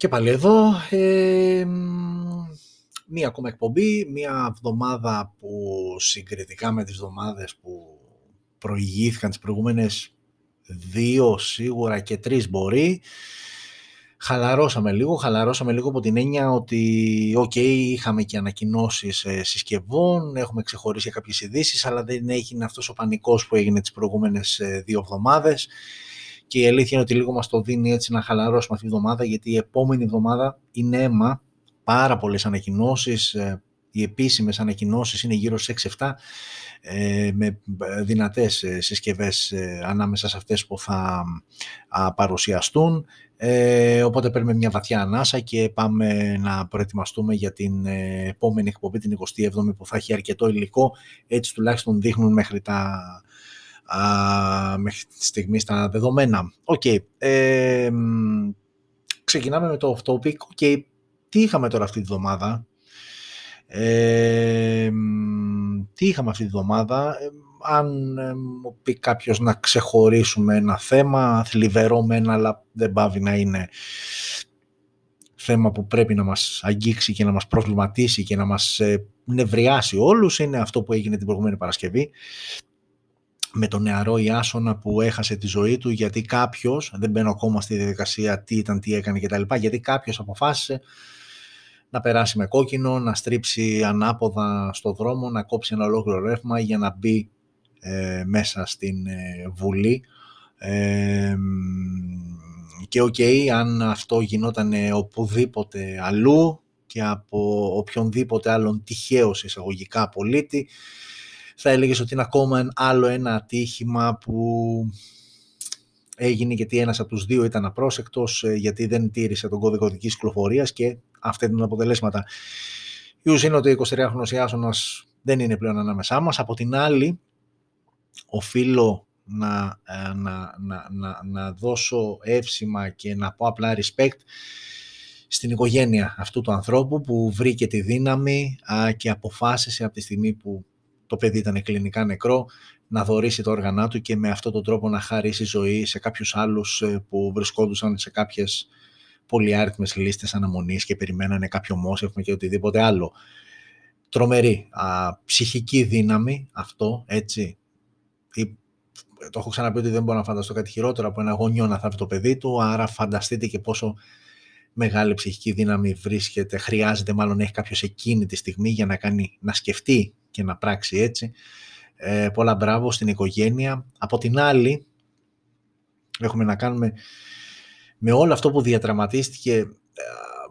Και πάλι εδώ, ε, μία ακόμα εκπομπή, μία εβδομάδα που συγκριτικά με τις εβδομάδες που προηγήθηκαν τις προηγούμενες δύο σίγουρα και τρεις μπορεί, χαλαρώσαμε λίγο, χαλαρώσαμε λίγο από την έννοια ότι οκ, είχαμε και ανακοινώσεις ε, συσκευών, έχουμε ξεχωρίσει κάποιες ειδήσεις, αλλά δεν έγινε αυτός ο πανικός που έγινε τις προηγούμενες ε, δύο εβδομάδες και η αλήθεια είναι ότι λίγο μας το δίνει έτσι να χαλαρώσουμε αυτή τη εβδομάδα γιατί η επόμενη εβδομάδα είναι αίμα, πάρα πολλές ανακοινώσεις, ε, οι επίσημες ανακοινώσεις είναι γύρω στις 6-7 ε, με δυνατές ε, συσκευές ανάμεσα σε αυτές που θα παρουσιαστούν. οπότε παίρνουμε μια βαθιά ανάσα και πάμε να προετοιμαστούμε για την επόμενη εκπομπή, την 27η που θα έχει αρκετό υλικό, έτσι τουλάχιστον δείχνουν μέχρι τα α, μέχρι τη στιγμή στα δεδομένα. OK. Okay. Ε, ξεκινάμε με το off topic. Okay. Τι είχαμε τώρα αυτή τη βδομάδα; Ε, τι είχαμε αυτή τη βδομάδα; Ε, αν ε, μου πει κάποιος να ξεχωρίσουμε ένα θέμα, θλιβερό ένα, αλλά δεν παύει να είναι θέμα που πρέπει να μας αγγίξει και να μας προβληματίσει και να μας νευριάσει όλους, είναι αυτό που έγινε την προηγούμενη Παρασκευή με τον νεαρό Ιάσονα που έχασε τη ζωή του γιατί κάποιος, δεν μπαίνω ακόμα στη διαδικασία τι ήταν, τι έκανε κτλ, γιατί κάποιος αποφάσισε να περάσει με κόκκινο, να στρίψει ανάποδα στο δρόμο, να κόψει ένα ολόκληρο ρεύμα για να μπει ε, μέσα στην ε, Βουλή. Ε, και οκ, αν αυτό γινόταν οπουδήποτε αλλού και από οποιονδήποτε άλλον τυχαίος εισαγωγικά πολίτη, θα έλεγες ότι είναι ακόμα άλλο ένα ατύχημα που έγινε γιατί ένας από τους δύο ήταν απρόσεκτος, ε, γιατί δεν τήρησε τον κώδικο δικής κυκλοφορίας και αυτά ήταν τα αποτελέσματα. Η ουσία είναι ότι ο 23χρονος Ιάσονας δεν είναι πλέον ανάμεσά μας. Από την άλλη, οφείλω να, ε, να, να, να, να δώσω εύσημα και να πω απλά respect στην οικογένεια αυτού του ανθρώπου που βρήκε τη δύναμη και αποφάσισε από τη στιγμή που το παιδί ήταν κλινικά νεκρό, να δωρήσει το όργανά του και με αυτόν τον τρόπο να χαρίσει ζωή σε κάποιους άλλους ε, που βρισκόντουσαν σε κάποιες πολυάριθμες λίστες αναμονής και περιμένανε κάποιο μόσευμα και οτιδήποτε άλλο. Τρομερή α, ψυχική δύναμη αυτό, έτσι. το έχω ξαναπεί ότι δεν μπορώ να φανταστώ κάτι χειρότερο από ένα γονιό να θάβει το παιδί του, άρα φανταστείτε και πόσο μεγάλη ψυχική δύναμη βρίσκεται, χρειάζεται μάλλον έχει κάποιος εκείνη τη στιγμή για να, κάνει, να σκεφτεί και να πράξει έτσι. Ε, πολλά μπράβο στην οικογένεια. Από την άλλη, έχουμε να κάνουμε με όλο αυτό που διατραματίστηκε ε,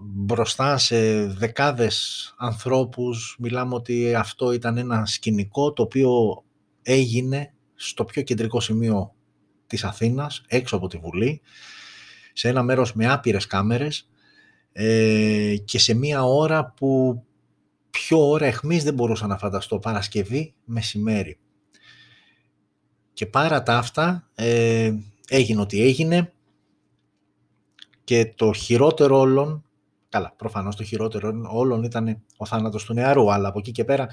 μπροστά σε δεκάδες ανθρώπους. Μιλάμε ότι αυτό ήταν ένα σκηνικό το οποίο έγινε στο πιο κεντρικό σημείο της Αθήνας, έξω από τη Βουλή, σε ένα μέρος με άπειρες κάμερες ε, και σε μία ώρα που πιο ώρα εχμής δεν μπορούσα να φανταστώ Παρασκευή μεσημέρι. Και πάρα τα αυτά ε, έγινε ό,τι έγινε και το χειρότερο όλων, καλά προφανώς το χειρότερο όλων ήταν ο θάνατος του νεαρού, αλλά από εκεί και πέρα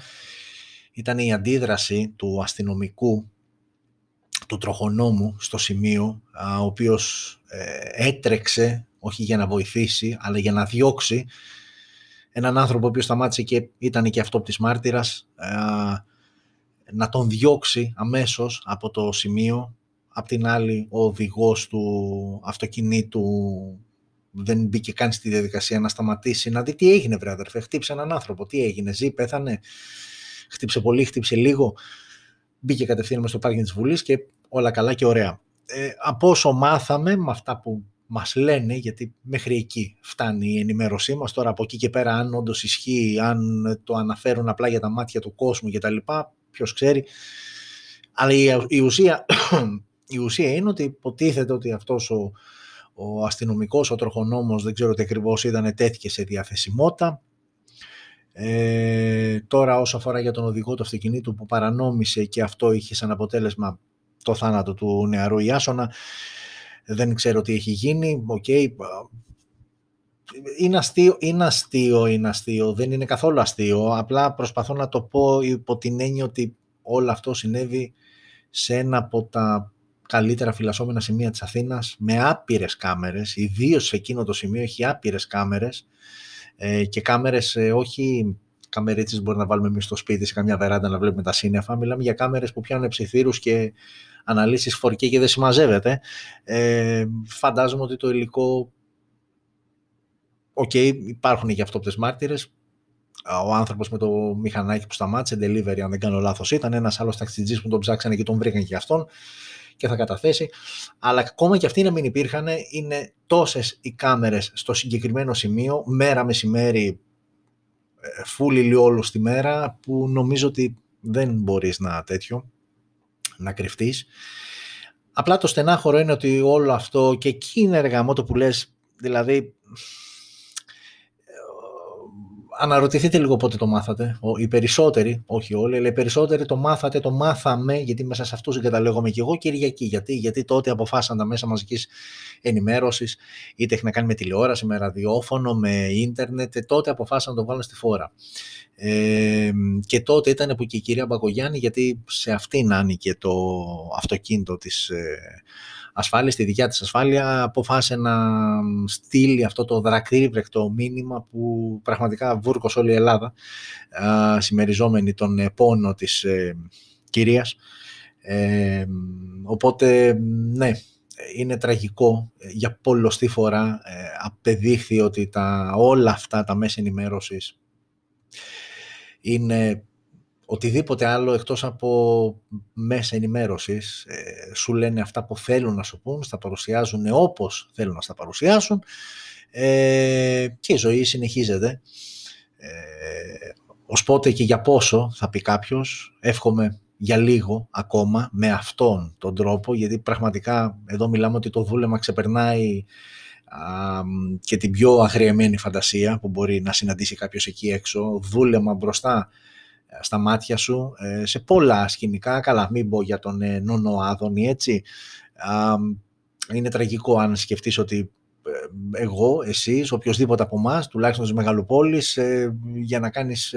ήταν η αντίδραση του αστυνομικού, του τροχονόμου στο σημείο, ο οποίος ε, έτρεξε όχι για να βοηθήσει, αλλά για να διώξει έναν άνθρωπο που σταμάτησε και ήταν και αυτό της μάρτυρας ε, να τον διώξει αμέσως από το σημείο. Απ' την άλλη, ο οδηγός του αυτοκινήτου δεν μπήκε καν στη διαδικασία να σταματήσει, να δει τι έγινε βρε αδερφέ, χτύπησε έναν άνθρωπο, τι έγινε, ζει, πέθανε, χτύπησε πολύ, χτύπησε λίγο, μπήκε κατευθείαν μες στο πάρκινγκ της Βουλής και όλα καλά και ωραία. Ε, από όσο μάθαμε, με αυτά που μας λένε, γιατί μέχρι εκεί φτάνει η ενημέρωσή μας, τώρα από εκεί και πέρα αν όντως ισχύει, αν το αναφέρουν απλά για τα μάτια του κόσμου και τα λοιπά, ποιος ξέρει. Αλλά η ουσία, η ουσία είναι ότι υποτίθεται ότι αυτός ο, ο αστυνομικός, ο τροχονόμος, δεν ξέρω τι ακριβώς ήταν, τέθηκε σε διαθεσιμότητα. Ε, τώρα όσο αφορά για τον οδηγό του αυτοκινήτου που παρανόμησε και αυτό είχε σαν αποτέλεσμα το θάνατο του νεαρού Ιάσονα, δεν ξέρω τι έχει γίνει, OK, okay. είναι αστείο, είναι αστείο, είναι αστείο, δεν είναι καθόλου αστείο, απλά προσπαθώ να το πω υπό την έννοια ότι όλο αυτό συνέβη σε ένα από τα καλύτερα φυλασσόμενα σημεία της Αθήνας με άπειρες κάμερες, ιδίως σε εκείνο το σημείο έχει άπειρες κάμερες ε, και κάμερες ε, όχι καμερίτσες μπορεί να βάλουμε εμείς στο σπίτι σε καμιά βεράντα να βλέπουμε τα σύννεφα, μιλάμε για κάμερες που πιάνουν ψιθύρους και αναλύσεις 4K και δεν συμμαζεύεται. Ε, φαντάζομαι ότι το υλικό OK, okay, υπάρχουν και αυτόπτες μάρτυρες, ο άνθρωπος με το μηχανάκι που σταμάτησε, delivery, αν δεν κάνω λάθος, ήταν ένας άλλος ταξιτζής που τον ψάξανε και τον βρήκαν και αυτόν και θα καταθέσει. Αλλά ακόμα και αυτοί να μην υπήρχαν, είναι τόσες οι κάμερες στο συγκεκριμένο σημείο, μέρα μεσημέρι, φούλη όλου τη μέρα, που νομίζω ότι δεν μπορείς να τέτοιο, να κρυφτείς. Απλά το στενάχωρο είναι ότι όλο αυτό και εκεί είναι εργαμό το που λες, δηλαδή αναρωτηθείτε λίγο πότε το μάθατε. Οι περισσότεροι, όχι όλοι, αλλά οι περισσότεροι το μάθατε, το μάθαμε, γιατί μέσα σε αυτούς εγκαταλέγομαι και εγώ Κυριακή. Γιατί, γιατί τότε αποφάσισαν τα μέσα μαζικής ενημέρωσης, είτε έχει να κάνει με τηλεόραση, με ραδιόφωνο, με ίντερνετ, τότε αποφάσισαν να το βάλουν στη φόρα. Ε, και τότε ήταν που και η κυρία Μπακογιάννη, γιατί σε αυτήν άνοιγε το αυτοκίνητο της ε, ασφάλεια, στη δικιά της ασφάλεια, αποφάσισε να στείλει αυτό το δρακτήριπρεκτο μήνυμα που πραγματικά βούρκωσε όλη η Ελλάδα, συμμεριζόμενη τον ε, πόνο της ε, κυρίας. Ε, οπότε, ναι, είναι τραγικό. Για πολλωστή φορά ε, απεδείχθη ότι τα, όλα αυτά τα μέσα ενημέρωσης είναι οτιδήποτε άλλο εκτός από μέσα ενημέρωσης ε, σου λένε αυτά που θέλουν να σου πούν, στα παρουσιάζουν όπως θέλουν να στα παρουσιάσουν ε, και η ζωή συνεχίζεται. Ε, ως πότε και για πόσο θα πει κάποιος, εύχομαι για λίγο ακόμα με αυτόν τον τρόπο γιατί πραγματικά εδώ μιλάμε ότι το δούλεμα ξεπερνάει και την πιο αγριεμένη φαντασία που μπορεί να συναντήσει κάποιος εκεί έξω, δούλεμα μπροστά στα μάτια σου ε, σε πολλά σκηνικά, καλά μην πω για τον ε, Νόνο Άδωνη έτσι, είναι τραγικό αν σκεφτείς ότι ε, εγώ, εσείς, οποιοδήποτε από εμάς, τουλάχιστον στις μεγαλοπόλεις, για να κάνεις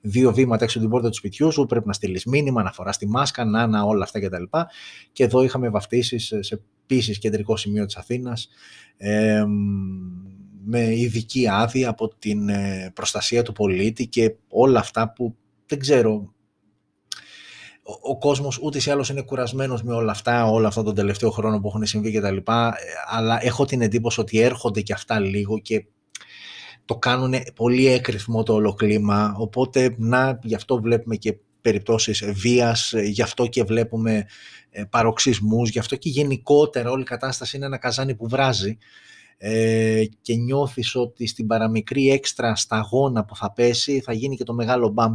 δύο βήματα έξω την πόρτα του σπιτιού σου, πρέπει να στείλεις μήνυμα, να φοράς τη μάσκα, να, να όλα αυτά κτλ. Και εδώ είχαμε βαφτίσεις σε επίσης κεντρικό σημείο της Αθήνας, με ειδική άδεια από την προστασία του πολίτη και όλα αυτά που δεν ξέρω, ο, ο κόσμος ούτε ή άλλως είναι κουρασμένος με όλα αυτά, όλα αυτά τον τελευταίο χρόνο που έχουν συμβεί και τα λοιπά, αλλά έχω την εντύπωση ότι έρχονται και αυτά λίγο και το κάνουν πολύ έκρηθμο το ολοκλήμα, οπότε να, γι' αυτό βλέπουμε και περιπτώσεις βίας, γι' αυτό και βλέπουμε ε, παροξισμούς, γι' αυτό και γενικότερα όλη η κατάσταση είναι ένα καζάνι που βράζει ε, και νιώθεις ότι στην παραμικρή έξτρα σταγόνα που θα πέσει θα γίνει και το μεγάλο μπαμ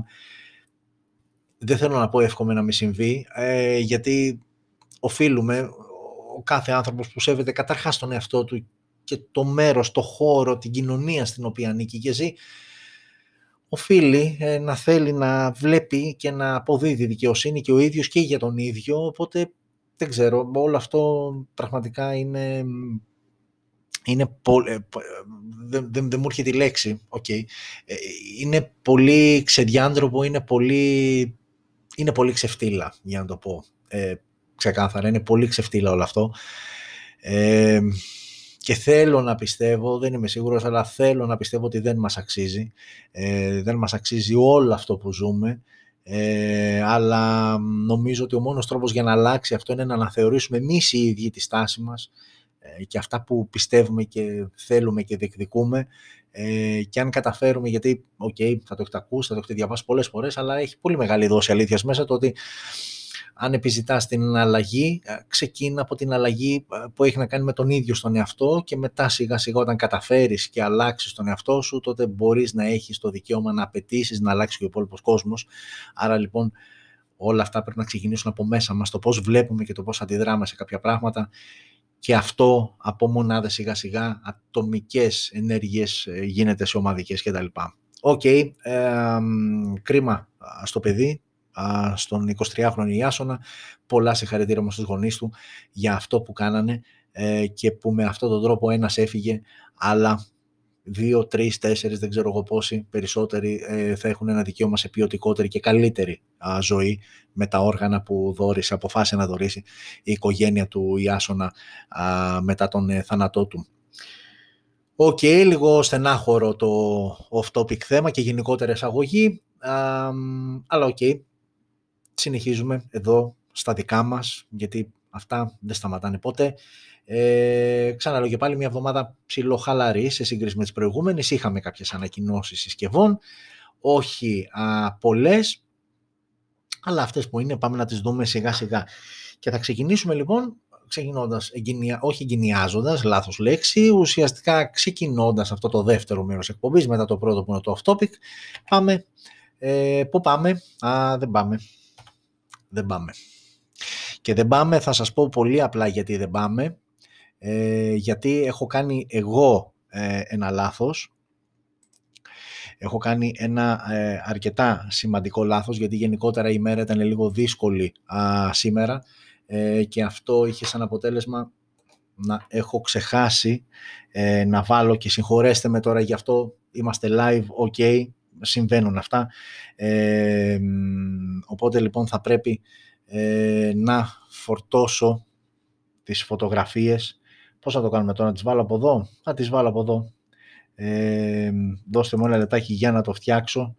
δεν θέλω να πω εύχομαι να μην συμβεί, ε, γιατί οφείλουμε ο κάθε άνθρωπος που σέβεται καταρχάς τον εαυτό του και το μέρος, το χώρο, την κοινωνία στην οποία ανήκει και ζει, οφείλει ε, να θέλει να βλέπει και να αποδίδει δικαιοσύνη και ο ίδιος και για τον ίδιο, οπότε δεν ξέρω, όλο αυτό πραγματικά είναι... Είναι ε, δεν, δεν, δεν μου έρχεται η λέξη, okay. Ε, είναι πολύ ξεδιάντροπο, είναι πολύ είναι πολύ ξεφτύλα, για να το πω ε, ξεκάθαρα. Είναι πολύ ξεφτύλα όλο αυτό. Ε, και θέλω να πιστεύω, δεν είμαι σίγουρος, αλλά θέλω να πιστεύω ότι δεν μας αξίζει. Ε, δεν μας αξίζει όλο αυτό που ζούμε. Ε, αλλά νομίζω ότι ο μόνος τρόπος για να αλλάξει αυτό είναι να αναθεωρήσουμε εμείς οι ίδιοι τη στάση μας ε, και αυτά που πιστεύουμε και θέλουμε και διεκδικούμε ε, και αν καταφέρουμε, γιατί οκ, θα το έχετε ακούσει, θα το έχετε διαβάσει πολλές φορές, αλλά έχει πολύ μεγάλη δόση αλήθειας μέσα το ότι αν επιζητάς την αλλαγή, ε, ξεκίνα από την αλλαγή ε, που έχει να κάνει με τον ίδιο στον εαυτό και μετά σιγά σιγά όταν καταφέρεις και αλλάξεις τον εαυτό σου, τότε μπορείς να έχεις το δικαίωμα να απαιτήσεις να αλλάξει και ο υπόλοιπος κόσμος. Άρα λοιπόν όλα αυτά πρέπει να ξεκινήσουν από μέσα μας, το πώς βλέπουμε και το πώς αντιδράμε σε κάποια πράγματα και αυτό από μονάδες σιγά σιγά ατομικές ενέργειες ε, γίνεται σε ομαδικές κτλ. OK, okay, κρίμα στο παιδί, στον 23χρονο Ιάσονα, πολλά συγχαρητήρια όμως στους γονείς του για αυτό που κάνανε ε, και που με αυτόν τον τρόπο ένας έφυγε, αλλά δύο, τρεις, τέσσερις, δεν ξέρω εγώ πόσοι περισσότεροι ε, θα έχουν ένα δικαίωμα σε ποιοτικότερη και καλύτερη ζωή με τα όργανα που δόρισε, αποφάσισε να δωρήσει η οικογένεια του Ιάσονα μετά τον ε, θάνατό του. OK, okay, λίγο στενάχωρο το off-topic θέμα και γενικότερα εισαγωγή, αλλά OK, okay, συνεχίζουμε εδώ στα δικά μας, γιατί αυτά δεν σταματάνε ποτέ. Ε, ξαναλέω και πάλι μια εβδομάδα ψιλοχαλαρή σε σύγκριση με τις προηγούμενες. Είχαμε κάποιες ανακοινώσεις συσκευών, όχι α, πολλές, αλλά αυτές που είναι πάμε να τις δούμε σιγά σιγά. Και θα ξεκινήσουμε λοιπόν ξεκινώντας, όχι εγκαινιάζοντας, λάθος λέξη, ουσιαστικά ξεκινώντας αυτό το δεύτερο μέρος εκπομπής, μετά το πρώτο που είναι το off-topic, πάμε, ε, πού πάμε, α, δεν πάμε, δεν πάμε. Και δεν πάμε, θα σας πω πολύ απλά γιατί δεν πάμε, ε, γιατί έχω κάνει εγώ ε, ένα λάθος, έχω κάνει ένα ε, αρκετά σημαντικό λάθος, γιατί γενικότερα η μέρα ήταν λίγο δύσκολη α, σήμερα, ε, και αυτό είχε σαν αποτέλεσμα να έχω ξεχάσει ε, να βάλω και συγχωρέστε με τώρα γι' αυτό είμαστε live, ok, συμβαίνουν αυτά. Ε, οπότε λοιπόν θα πρέπει να φορτώσω τις φωτογραφίες. Πώς θα το κάνουμε τώρα, να τις βάλω από εδώ; Θα τις βάλω από εδώ. δώστε μου ένα λεπτάκι για να το φτιάξω.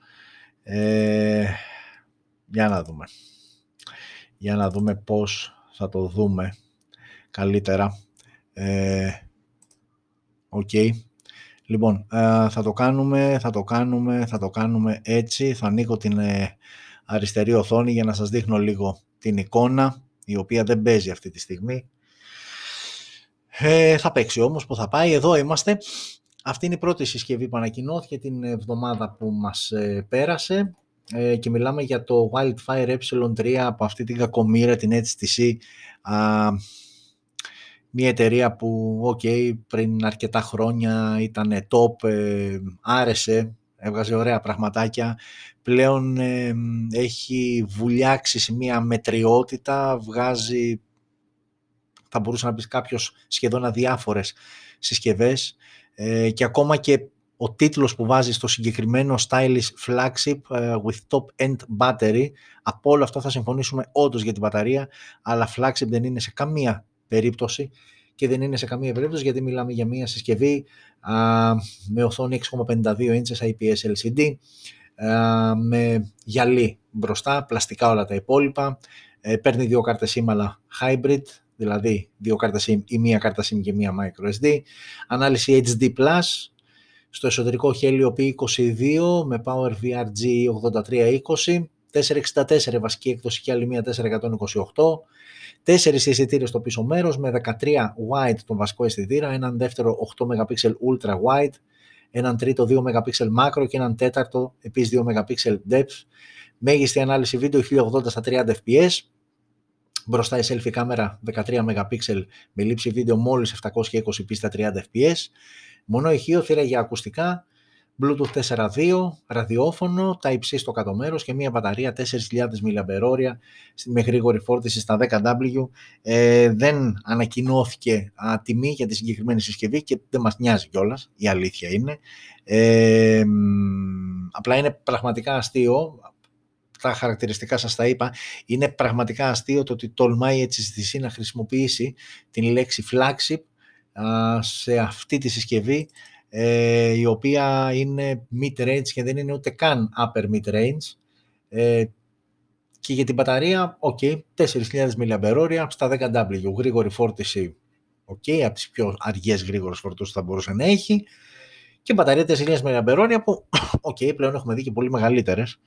για να δούμε. Για να δούμε πώς θα το δούμε καλύτερα. Ε, okay. Λοιπόν, ε, θα το κάνουμε, θα το κάνουμε, θα το κάνουμε έτσι. Θα ανοίγω την ε, αριστερή οθόνη για να σας δείχνω λίγο την εικόνα, η οποία δεν παίζει αυτή τη στιγμή. Ε, θα παίξει όμως που θα πάει. Εδώ είμαστε. Αυτή είναι η πρώτη συσκευή που ανακοινώθηκε την εβδομάδα που μας πέρασε. Ε, και μιλάμε για το Wildfire ε3 από αυτή την κακομήρα, την HTC, α, μια εταιρεία που okay, πριν αρκετά χρόνια ήταν top, ε, άρεσε, έβγαζε ωραία πραγματάκια, πλέον ε, έχει βουλιάξει σε μια μετριότητα, βγάζει, θα μπορούσε να πεις κάποιος, σχεδόν αδιάφορες συσκευές ε, και ακόμα και ο τίτλος που βάζει στο συγκεκριμένο stylish flagship uh, with top end battery. Από όλο αυτό θα συμφωνήσουμε όντως για την μπαταρία, αλλά flagship δεν είναι σε καμία περίπτωση και δεν είναι σε καμία περίπτωση γιατί μιλάμε για μια συσκευή uh, με οθόνη 6,52 inches IPS LCD, uh, με γυαλί μπροστά, πλαστικά όλα τα υπόλοιπα, uh, παίρνει δύο κάρτες SIM αλλά hybrid, δηλαδή δύο κάρτες SIM ή μία κάρτα SIM και μία microSD, ανάλυση HD+, στο εσωτερικό Helio P22 με PowerVR G8320, 464 βασική έκδοση και άλλη μία 428, 4 αισθητήρες στο πίσω μέρος με 13 wide τον βασικό αισθητήρα, έναν δεύτερο 8 MP ultra wide, έναν τρίτο 2 MP macro και έναν τέταρτο επίσης 2 MP depth, μέγιστη ανάλυση βίντεο 1080 στα 30 fps, μπροστά η selfie κάμερα 13 MP με λήψη βίντεο μόλις 720p στα 30 fps, Μονό ηχείο, θύρα για ακουστικά, Bluetooth 4.2, ραδιόφωνο, Type-C στο κάτω μέρος και μια μπαταρία 4.000 mAh με γρήγορη φόρτιση στα 10W. Ε, δεν ανακοινώθηκε α, τιμή για τη συγκεκριμένη συσκευή και δεν μας νοιάζει κιόλας, η αλήθεια είναι. Ε, απλά είναι πραγματικά αστείο, τα χαρακτηριστικά σας τα είπα, είναι πραγματικά astείο το ότι τολμάει έτσι να χρησιμοποιήσει την λέξη flagship σε αυτή τη συσκευή ε, η οποία είναι mid-range και δεν είναι ούτε καν upper mid-range. Ε, και για την μπαταρία, ok, 4.000 mAh στα 10W, γρήγορη φόρτιση, ok, από τις πιο αργές γρήγορες φορτώσεις θα μπορούσε να έχει. Και μπαταρία 4.000 mAh που, ok, πλέον έχουμε δει και πολύ μεγαλύτερες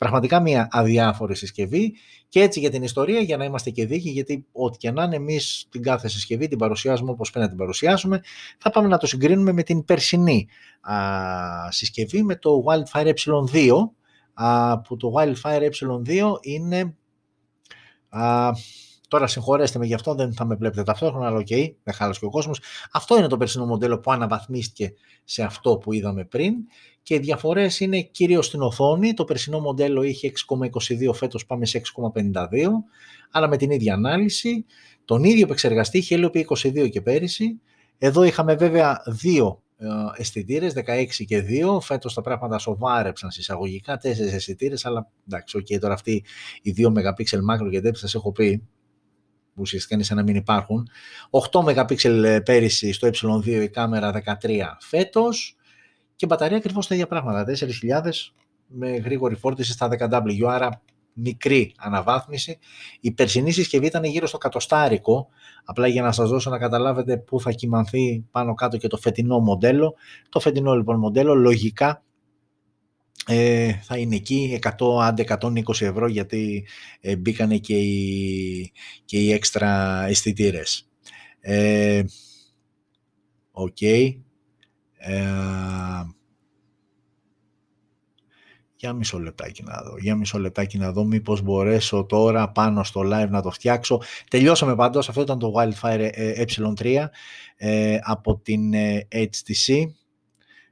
Πραγματικά μια αδιάφορη συσκευή και έτσι για την ιστορία για να είμαστε και δίκοι γιατί ό,τι και να είναι εμείς την κάθε συσκευή την παρουσιάζουμε όπως πρέπει να την παρουσιάσουμε θα πάμε να το συγκρίνουμε με την περσινή α, συσκευή με το Wildfire E2 α, που το Wildfire E2 είναι α, Τώρα συγχωρέστε με γι' αυτό, δεν θα με βλέπετε ταυτόχρονα, αλλά OK, okay, δεν χάλασε και ο κόσμος. Αυτό είναι το περσινό μοντέλο που αναβαθμίστηκε σε αυτό που είδαμε πριν και οι διαφορές είναι κυρίως στην οθόνη. Το περσινό μοντέλο είχε 6,22, φέτος πάμε σε 6,52, αλλά με την ίδια ανάλυση. Τον ίδιο επεξεργαστή, Helio P22 και πέρυσι. Εδώ είχαμε βέβαια δύο αισθητήρες, 16 και 2. Φέτος τα πράγματα σοβάρεψαν σε εισαγωγικά, 4 αισθητήρες, αλλά εντάξει, okay, τώρα αυτοί οι 2 MP macro και depth σας έχω πει, που ουσιαστικά είναι σαν να μην υπάρχουν. 8 MP πέρυσι στο ε2 η κάμερα 13 φέτος και μπαταρία ακριβώς τα ίδια πράγματα, 4.000 με γρήγορη φόρτιση στα 10W, άρα μικρή αναβάθμιση. Η περσινή συσκευή ήταν γύρω στο κατοστάρικο, απλά για να σας δώσω να καταλάβετε πού θα κοιμανθεί πάνω κάτω και το φετινό μοντέλο. Το φετινό λοιπόν μοντέλο λογικά ε, θα είναι εκεί 100 άντε 120 ευρώ γιατί ε, μπήκανε και οι, και οι έξτρα αισθητήρες. Ε, Οκ. Ε, για μισό λεπτάκι να δω, για μισό λεπτάκι να δω μήπως μπορέσω τώρα πάνω στο live να το φτιάξω. Τελειώσαμε πάντως, αυτό ήταν το Wildfire E3 ε, από την HTC.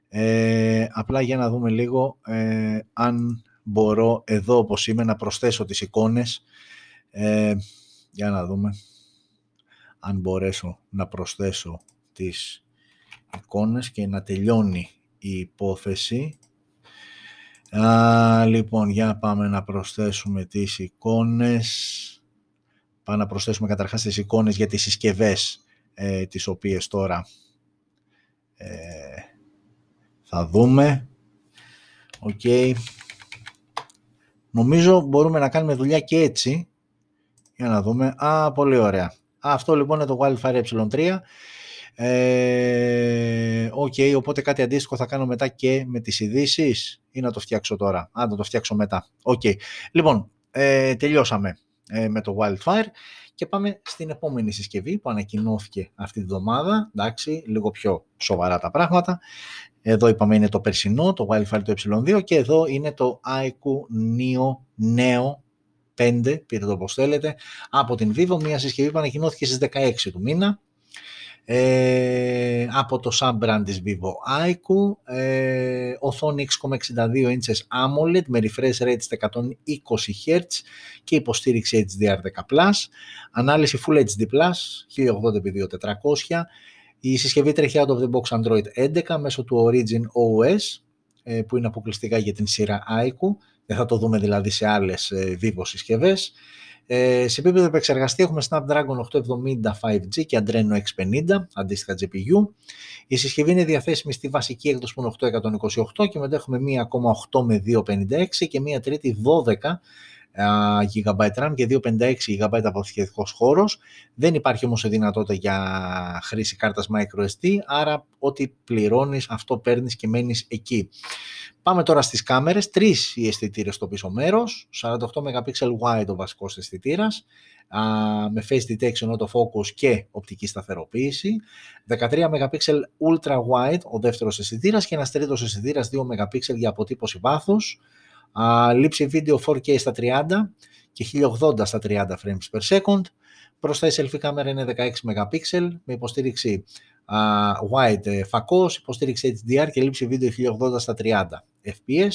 Ε, απλά για να δούμε λίγο ε, αν μπορώ εδώ όπως είμαι να προσθέσω τις εικόνες. Ε, για να δούμε αν μπορέσω να προσθέσω τις εικόνες και να τελειώνει η υπόθεση. Α, λοιπόν, για πάμε να προσθέσουμε τις εικόνες. Πάμε να προσθέσουμε καταρχάς τις εικόνες για τις συσκευές ε, τις οποίες τώρα ε, θα δούμε. Οκ. Νομίζω μπορούμε να κάνουμε δουλειά και έτσι. Για να δούμε. Α, πολύ ωραία. Αυτό λοιπόν είναι το Wildfire E3. Ε, OK, okay, οπότε κάτι αντίστοιχο θα κάνω μετά και με τις ειδήσεις ή να το φτιάξω τώρα. Α, να το φτιάξω μετά. OK. Okay. Λοιπόν, ε, τελειώσαμε ε, με το Wildfire και πάμε στην επόμενη συσκευή που ανακοινώθηκε αυτή τη βδομάδα. Εντάξει, λίγο πιο σοβαρά τα πράγματα. Εδώ είπαμε είναι το περσινό, το Wildfire το ε2 και εδώ είναι το IQ Neo Neo 5, πείτε το όπως θέλετε, από την Vivo, μια συσκευή που ανακοινώθηκε στις 16 του μήνα. Ε, από το sub-brand της Vivo IQ, ε, οθόνη 6,62 inches AMOLED με refresh rate στα 120 Hz και υποστήριξη HDR10+, ανάλυση Full HD+, 1080x2400, η συσκευή τρέχει out of the box Android 11 μέσω του Origin OS ε, που είναι αποκλειστικά για την σειρά iQ. Δεν θα το δούμε δηλαδή σε άλλες ε, Vivo συσκευές. Ε, σε επίπεδο επεξεργαστή έχουμε Snapdragon 870 5G και Adreno X50, αντίστοιχα GPU. Η συσκευή είναι διαθέσιμη στη βασική έκδοση που είναι 828 και μετά έχουμε μία ακόμα 8 με 256 και μία τρίτη 12 GB RAM και 256 GB αποθηκευτικός χώρος. Δεν υπάρχει όμως δυνατότητα για χρήση κάρτας microSD, άρα ό,τι πληρώνεις αυτό παίρνεις και μένεις εκεί. Πάμε τώρα στις κάμερες, τρεις οι αισθητήρες στο πίσω μέρος, 48 MP wide ο βασικός αισθητήρας, με face detection, autofocus και οπτική σταθεροποίηση, 13 MP ultra wide ο δεύτερος αισθητήρας και ένας τρίτος αισθητήρας 2 MP για αποτύπωση βάθους, λήψη βίντεο 4K στα 30 και 1080 στα 30 frames per second. Μπροστά η selfie κάμερα είναι 16 MP με υποστήριξη wide ε, φακός, υποστήριξη HDR και λήψη βίντεο 1080 στα 30 fps.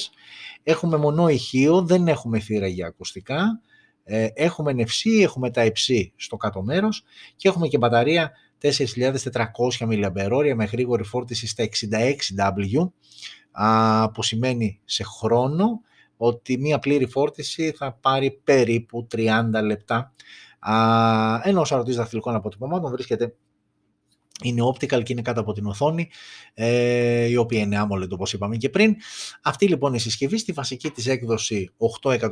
Έχουμε μονό ηχείο, δεν έχουμε θύρα για ακουστικά. Ε, έχουμε NFC, έχουμε τα υψί στο κάτω μέρος και έχουμε και μπαταρία 4.400 mAh με γρήγορη φόρτιση στα 66W που σημαίνει σε χρόνο ότι μία πλήρη φόρτιση θα πάρει περίπου 30 λεπτά. Ενώ ο σαρωτής δαχτυλικών αποτυπωμάτων βρίσκεται είναι optical και είναι κάτω από την οθόνη, ε, η οποία είναι AMOLED όπως είπαμε και πριν. Αυτή λοιπόν η συσκευή στη βασική της έκδοση 828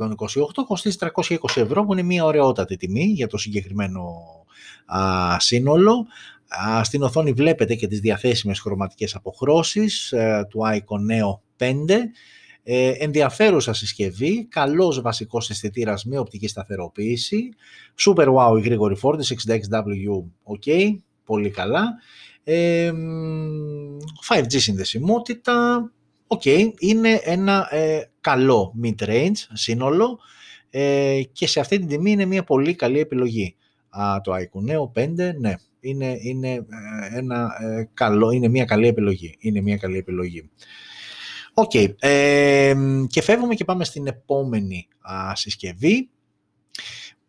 κοστίζει 320 ευρώ που είναι μια ωραιότατη τιμή για το συγκεκριμένο α, σύνολο. Α, στην οθόνη βλέπετε και τις διαθέσιμες χρωματικές αποχρώσεις ε, του Icon Neo 5 ε, ενδιαφέρουσα συσκευή, καλός βασικός αισθητήρας με οπτική σταθεροποίηση, super wow η γρήγορη φόρτιση, 66W, ok, πολύ καλά. Ε, 5G συνδεσιμότητα, ok, είναι ένα ε, καλό mid-range σύνολο ε, και σε αυτή την τιμή είναι μια πολύ καλή επιλογή. Α, το iQOO Neo 5, ναι, είναι, είναι, ε, ένα, ε, καλό, είναι μια καλή επιλογή. Είναι μια καλή επιλογή. Οκ. και φεύγουμε και πάμε στην επόμενη συσκευή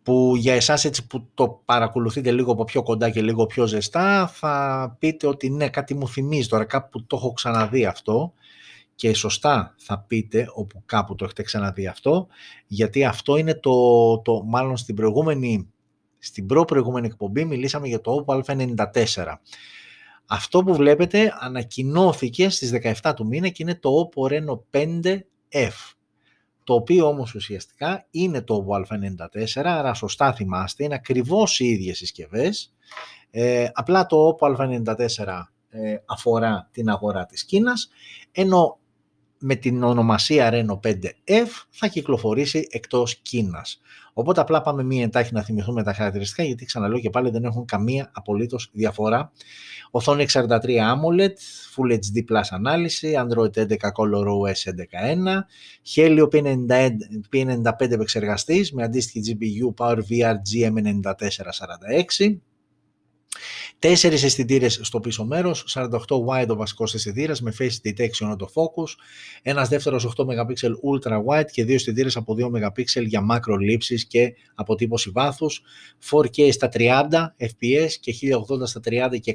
που για εσάς έτσι που το παρακολουθείτε λίγο από πιο κοντά και λίγο πιο ζεστά θα πείτε ότι ναι κάτι μου θυμίζει τώρα κάπου το έχω ξαναδεί αυτό και σωστά θα πείτε όπου κάπου το έχετε ξαναδεί αυτό γιατί αυτό είναι το, το μάλλον στην προηγούμενη στην προ-προηγούμενη εκπομπή μιλήσαμε για το Oppo Α94 αυτό που βλέπετε ανακοινώθηκε στις 17 του μήνα και είναι το Oppo Reno 5F το οποίο όμως ουσιαστικά είναι το Oppo Α94, άρα σωστά θυμάστε, είναι ακριβώς οι ίδιες συσκευές, ε, απλά το Oppo Α94 ε, αφορά την αγορά της Κίνας, ενώ με την ονομασία Reno 5F θα κυκλοφορήσει εκτός Κίνας. Οπότε απλά πάμε μία εντάχει να θυμηθούμε τα χαρακτηριστικά γιατί ξαναλέω και πάλι δεν έχουν καμία απολύτως διαφορά. Οθόνη 63 AMOLED, Full HD Plus ανάλυση, Android 11 ColorOS 11.1, Helio P95 επεξεργαστής με αντίστοιχη GPU PowerVR GM9446, Τέσσερις αισθητήρες στο πίσω μέρος, 48 wide ο βασικός αισθητήρας με face detection autofocus, ένας δεύτερος 8 MP ultra wide και δύο αισθητήρες από 2 MP για macro λήψεις και αποτύπωση βάθους, 4K στα 30 fps και 1080 στα 30 και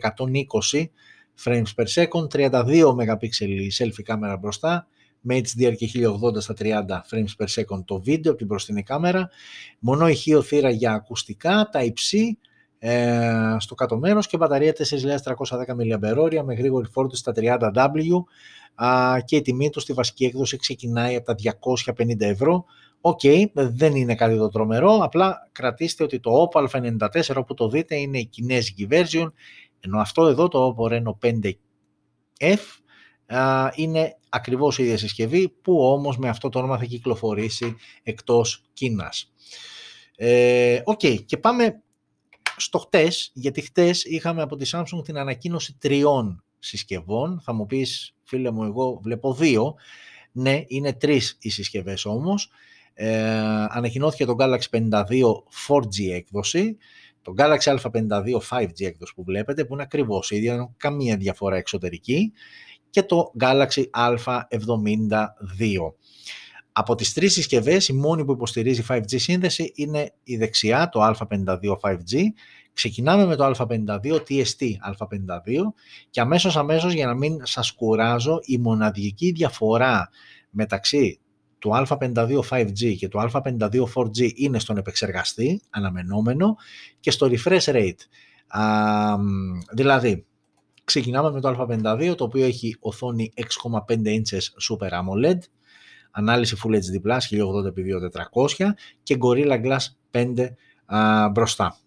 120 frames per second, 32 MP η selfie κάμερα μπροστά, με HDR και 1080 στα 30 frames per second το βίντεο από την μπροστινή κάμερα, μονό ηχείο θύρα για ακουστικά, Type-C, ε, στο κάτω μέρος και μπαταρία 4.310 mAh με γρήγορη φόρτιση στα 30W και η τιμή τους στη βασική έκδοση ξεκινάει από τα 250 ευρώ. OK, okay, δεν είναι κάτι το τρομερό, απλά κρατήστε ότι το Oppo A94 όπου το δείτε είναι η κινέζικη version, ενώ αυτό εδώ το Oppo Reno 5F είναι ακριβώς η ίδια συσκευή που όμως με αυτό το όνομα θα κυκλοφορήσει εκτός Κίνας. Ε, OK, okay, και πάμε στο χτες, γιατί χτες είχαμε από τη Samsung την ανακοίνωση τριών συσκευών. Θα μου πεις, φίλε μου, εγώ βλέπω δύο. Ναι, είναι τρεις οι συσκευές όμως. Ε, ανακοινώθηκε το Galaxy 52 4G έκδοση, το Galaxy A52 5G έκδοση που βλέπετε, που είναι ακριβώς ίδια, δεν καμία διαφορά εξωτερική, και το Galaxy A72. Από τις τρεις συσκευές η μόνη που υποστηρίζει 5G σύνδεση είναι η δεξιά, το A52 5G. Ξεκινάμε με το A52 TST A52 και αμέσως αμέσως για να μην σας κουράζω η μοναδική διαφορά μεταξύ του Α52 5G και του Α52 4G είναι στον επεξεργαστή, αναμενόμενο, και στο refresh rate. Α, δηλαδή, ξεκινάμε με το Α52, το οποίο έχει οθόνη 6,5 inches Super AMOLED, ανάλυση Full HD+, 1080x2400 και Gorilla Glass 5 α, μπροστά.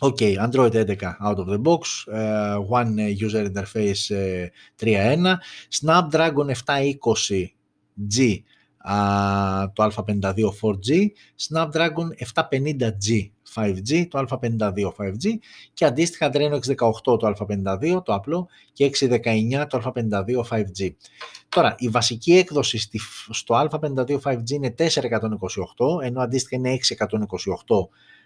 Ok, Android 11 out of the box, uh, One User Interface uh, 3.1, Snapdragon 720G uh, το α52 4G, Snapdragon 750G 5G, το α52 5G και αντίστοιχα Adreno 618 το α52 το απλό και 619 το α52 5G. Τώρα, η βασική έκδοση στο α52 5G είναι 428, ενώ αντίστοιχα είναι 628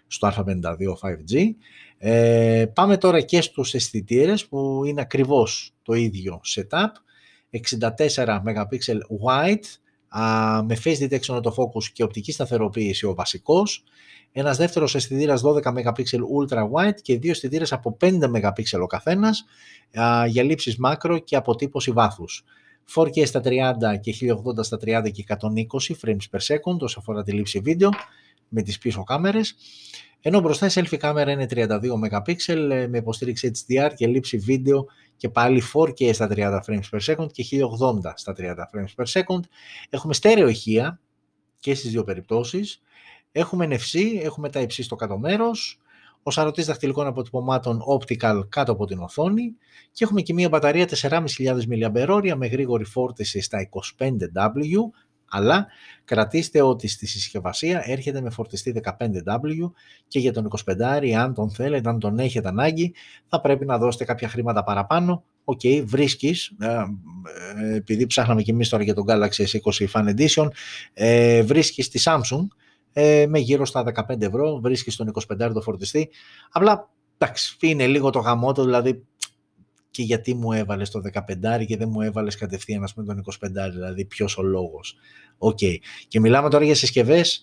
στο α52 5G. Ε, πάμε τώρα και στους αισθητήρες που είναι ακριβώς το ίδιο setup. 64 MP wide, α, με face detection autofocus και οπτική σταθεροποίηση ο βασικός. Ένας δεύτερος αισθητήρας 12 MP ultra wide και δύο αισθητήρες από 5 MP ο καθένας α, για λήψεις μάκρο και αποτύπωση βάθους. 4K στα 30 και 1080 στα 30 και 120 frames per second όσο αφορά τη λήψη βίντεο με τις πίσω κάμερες. Ενώ μπροστά η selfie κάμερα είναι 32 MP με υποστήριξη HDR και λήψη βίντεο και πάλι 4K στα 30 frames per second και 1080 στα 30 frames per second. Έχουμε στέρεο ηχεία και στις δύο περιπτώσεις. Έχουμε NFC, έχουμε τα υψί στο κάτω μέρος, ο σαρωτής δαχτυλικών αποτυπωμάτων optical κάτω από την οθόνη και έχουμε και μια μπαταρία 4.500 mAh με γρήγορη φόρτιση στα 25W αλλά κρατήστε ότι στη συσκευασία έρχεται με φορτιστή 15W και για τον 25 αν τον θέλετε, αν τον έχετε ανάγκη, θα πρέπει να δώσετε κάποια χρήματα παραπάνω. OK, okay, βρίσκεις, ε, ε, επειδή ψάχναμε και εμείς τώρα για τον Galaxy S20 Fan Edition, ε, βρίσκεις τη Samsung ε, με γύρω στα 15 ευρώ, βρίσκεις τον 25 το φορτιστή. Απλά, εντάξει, είναι λίγο το γαμώτο, δηλαδή και γιατί μου έβαλες το 15 και δεν μου έβαλες κατευθείαν με τον 25 δηλαδή ποιος ο λόγος. OK. Okay. Και μιλάμε τώρα για συσκευές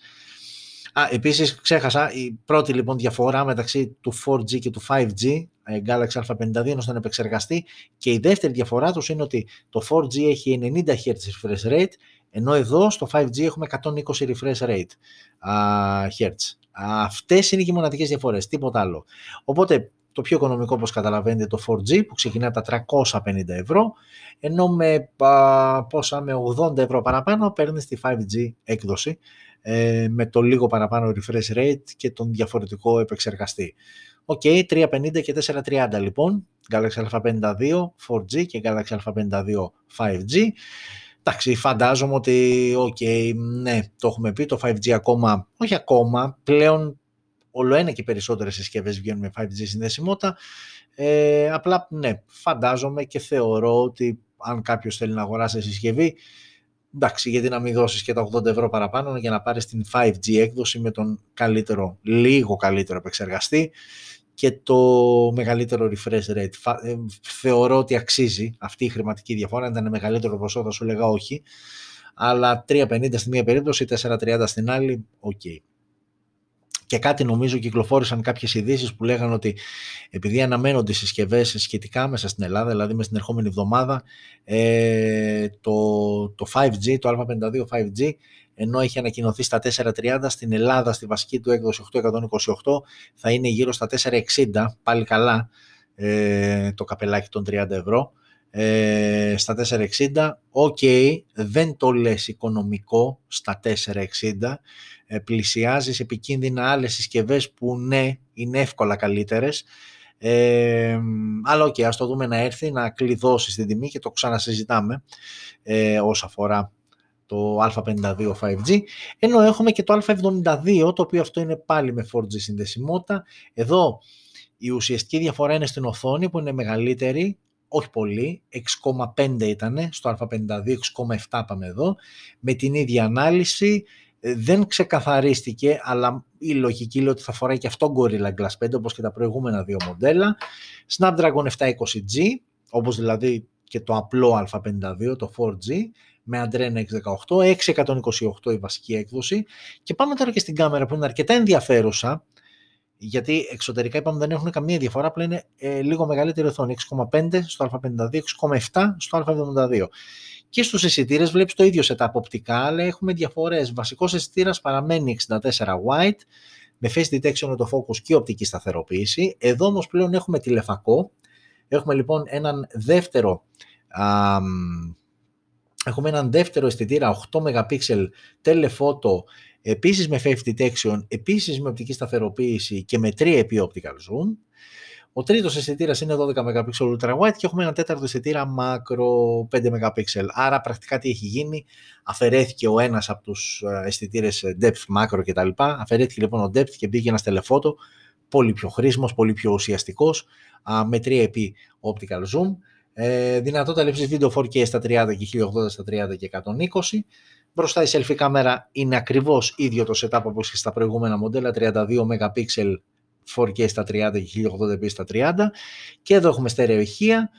Α, επίσης ξέχασα, η πρώτη λοιπόν διαφορά μεταξύ του 4G και του 5G, ε, Galaxy A52 είναι στον επεξεργαστή και η δεύτερη διαφορά τους είναι ότι το 4G έχει 90 Hz refresh rate, ενώ εδώ στο 5G έχουμε 120 refresh rate ε, Hz. Αυτές είναι και οι μοναδικές διαφορές, τίποτα άλλο. Οπότε το πιο οικονομικό, όπως καταλαβαίνετε, το 4G που ξεκινά από τα 350 ευρώ, ενώ με, πόσα, με 80 ευρώ παραπάνω παίρνει τη 5G έκδοση ε, με το λίγο παραπάνω refresh rate και τον διαφορετικό επεξεργαστή. OK, okay, 350 και 430 λοιπόν, Galaxy A52 4G και Galaxy A52 5G. Εντάξει, φαντάζομαι ότι, OK, okay, ναι, το έχουμε πει, το 5G ακόμα, όχι ακόμα, πλέον όλο ένα και περισσότερες συσκευές βγαίνουν με 5G συνδεσιμότητα. Ε, απλά, ναι, φαντάζομαι και θεωρώ ότι αν κάποιος θέλει να αγοράσει συσκευή, εντάξει, γιατί να μην δώσεις και τα 80 ευρώ παραπάνω για να πάρεις την 5G έκδοση με τον καλύτερο, λίγο καλύτερο επεξεργαστή και το μεγαλύτερο refresh rate. Ε, θεωρώ ότι αξίζει αυτή η χρηματική διαφορά. Αν ήταν μεγαλύτερο ποσό θα σου 'λεγα όχι. Αλλά 3,50 στη μία περίπτωση, 4,30 στην άλλη, OK. Okay και κάτι νομίζω κυκλοφόρησαν κάποιες ειδήσεις που λέγανε ότι επειδή αναμένονται οι συσκευές σχετικά μέσα στην Ελλάδα, δηλαδή με στην ερχόμενη εβδομάδα, ε, το, το 5G, το A52 5G, ενώ έχει ανακοινωθεί στα 430, στην Ελλάδα στη βασική του έκδοση 828 θα είναι γύρω στα 460, πάλι καλά ε, το καπελάκι των 30 ευρώ. Ε, στα 460, οκ, δεν το λες οικονομικό στα 460, ε, πλησιάζεις επικίνδυνα άλλες συσκευές που ναι, είναι εύκολα καλύτερες, ε, αλλά ok, okay, ας το δούμε να έρθει, να κλειδώσεις την τιμή και το ξανασυζητάμε ε, όσο αφορά το A52 5G, ενώ έχουμε και το α72, το οποίο αυτό είναι πάλι με 4G συνδεσιμότητα. Εδώ η ουσιαστική διαφορά είναι στην οθόνη που είναι μεγαλύτερη, όχι πολύ, 6,5 ήταν, στο α52 6,7 πάμε εδώ, με την ίδια ανάλυση, ε, δεν ξεκαθαρίστηκε, αλλά η λογική λέει ότι θα φοράει και αυτό Gorilla Glass 5, όπως και τα προηγούμενα δύο μοντέλα. Snapdragon 720G, όπως δηλαδή και το απλό Α52, το 4G, με Adreno 618, 628 η βασική έκδοση. Και πάμε τώρα και στην κάμερα που είναι αρκετά ενδιαφέρουσα, γιατί εξωτερικά είπαμε δεν έχουν καμία διαφορά, απλά είναι ε, λίγο μεγαλύτερη οθόνη, 6,5 στο Α52, 6,7 στο Α72. Και στους αισθητήρες βλέπεις το ίδιο setup οπτικά, αλλά έχουμε διαφορές. Βασικός αισθητήρας παραμένει 64 white, με face detection το focus και οπτική σταθεροποίηση. Εδώ όμως πλέον έχουμε τηλεφακό. Έχουμε λοιπόν έναν δεύτερο α, Έχουμε έναν δεύτερο αισθητήρα 8 MP telephoto, επίσης με face detection, επίσης με οπτική σταθεροποίηση και με 3 επί optical zoom. Ο τρίτος αισθητήρας είναι 12 MP ultra wide και έχουμε ένα τέταρτο αισθητήρα macro 5 MP. Άρα πρακτικά τι έχει γίνει, αφαιρέθηκε ο ένας από τους ε, αισθητήρες depth macro κτλ. Αφαιρέθηκε λοιπόν ο depth και μπήκε ένας telephoto πολύ πιο χρήσιμος, πολύ πιο ουσιαστικός, με 3x optical zoom. Ε, δυνατότητα λήψης βίντεο 4K στα 30 και 1080 στα 30 και 120. Μπροστά η selfie κάμερα είναι ακριβώς ίδιο το setup όπως και στα προηγούμενα μοντέλα, 32 MP 4K στα 30 και 1080p στα 30 και εδώ έχουμε στερεοηχεία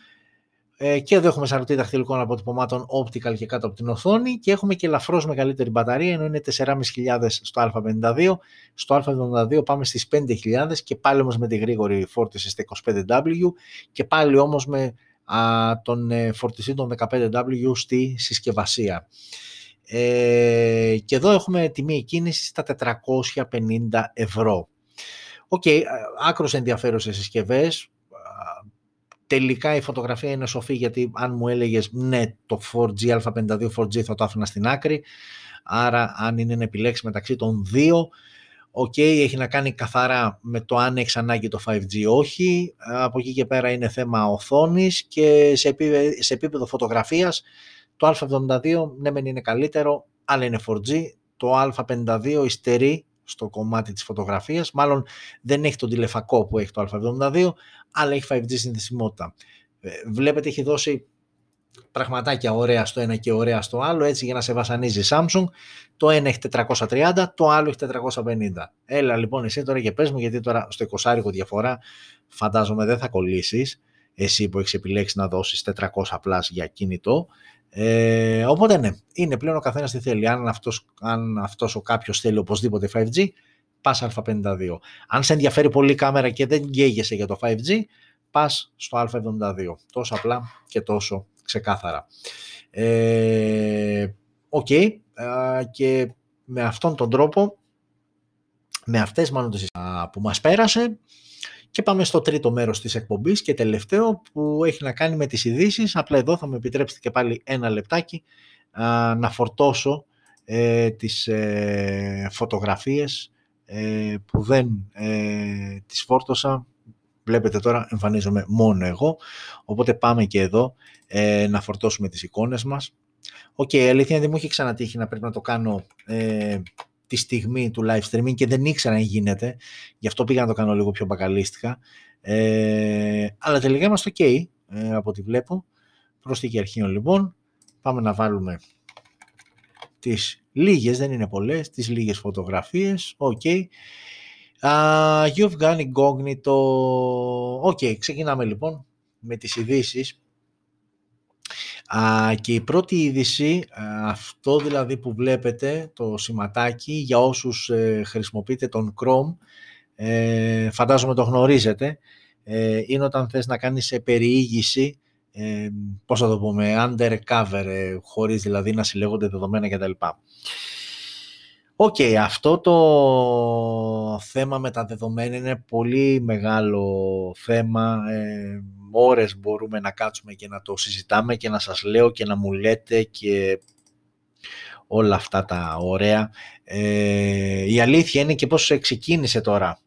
ε, και εδώ έχουμε σαρωτή δαχτυλικών αποτυπωμάτων optical και κάτω από την οθόνη και έχουμε και ελαφρώς μεγαλύτερη μπαταρία ενώ είναι 4.500 στο A52 στο A72 πάμε στις 5.000 και πάλι όμως με τη γρήγορη φόρτιση στα 25W και πάλι όμως με α, τον ε, φορτιστή των 15W στη συσκευασία. Ε, και εδώ έχουμε τιμή εκκίνησης στα 450 ευρώ. Ok, okay, άκρως ενδιαφέρουσες συσκευές. Τελικά η φωτογραφία είναι σοφή γιατί αν μου έλεγες ναι το 4G, A52 4G θα το άφηνα στην άκρη. Άρα αν είναι να επιλέξεις μεταξύ των δύο, ok, okay, έχει να κάνει καθαρά με το αν έχεις ανάγκη το 5G όχι. Από εκεί και πέρα είναι θέμα οθόνης και σε επίπεδο, σε επίπεδο φωτογραφίας το A72 ναι μεν είναι καλύτερο, αλλά είναι 4G. Το A52 υστερεί στο κομμάτι της φωτογραφίας. Μάλλον δεν έχει τον τηλεφακό που έχει το A72, αλλά έχει 5G συνδεσιμότητα. Ε, βλέπετε έχει δώσει πραγματάκια ωραία στο ένα και ωραία στο άλλο, έτσι για να σε βασανίζει Samsung. Το ένα έχει 430, το άλλο έχει 450. Έλα λοιπόν εσύ τώρα και πες μου, γιατί τώρα στο 20 διαφορά φαντάζομαι δεν θα κολλήσεις, εσύ που έχεις επιλέξει να δώσεις 400 plus για κινητό, Ε, οπότε ναι, είναι πλέον ο καθένας τι θέλει. Αν αυτός, αν αυτός ο κάποιος θέλει οπωσδήποτε 5G, πας α52. Αν σε ενδιαφέρει πολύ η κάμερα και δεν γκαίγεσαι για το 5G, πας στο A72. Τόσο απλά και τόσο ξεκάθαρα. Ε, Ok, okay, και με αυτόν τον τρόπο, με αυτές μάλλον τις που μας πέρασε, και πάμε στο τρίτο μέρος της εκπομπής και τελευταίο που έχει να κάνει με τις ειδήσεις. Απλά εδώ θα μου επιτρέψετε και πάλι ένα λεπτάκι να φορτώσω ε, τις ε, φωτογραφίες ε, που δεν ε, τις φόρτωσα. Βλέπετε τώρα εμφανίζομαι μόνο εγώ, οπότε πάμε και εδώ ε, να φορτώσουμε τις εικόνες μας. Ok, okay, αλήθεια δεν μου έχει ξανατύχει να πρέπει να το κάνω ε, τη στιγμή του live streaming και δεν ήξερα αν γίνεται. Γι' αυτό πήγα να το κάνω λίγο πιο μπακαλίστικα. Ε, αλλά τελικά είμαστε ok ε, από ό,τι βλέπω. Προσθήκη αρχείων λοιπόν. Πάμε να βάλουμε τις λίγες, δεν είναι πολλές, τις λίγες φωτογραφίες. Ok. Okay. Uh, you've gone incognito. Ok, okay, ξεκινάμε λοιπόν με τις ειδήσεις και η πρώτη είδηση, αυτό δηλαδή που βλέπετε, το σηματάκι, για όσους ε, χρησιμοποιείτε τον Chrome, ε, φαντάζομαι το γνωρίζετε, ε, είναι όταν θες να κάνεις περιήγηση, ε, πώς θα το πούμε, undercover, ε, χωρίς δηλαδή να συλλέγονται δεδομένα κτλ. Ok, okay, αυτό το θέμα με τα δεδομένα είναι πολύ μεγάλο θέμα. Ε, ώρες μπορούμε να κάτσουμε και να το συζητάμε και να σας λέω και να μου λέτε και όλα αυτά τα ωραία. Ε, η αλήθεια είναι και πώς ξεκίνησε τώρα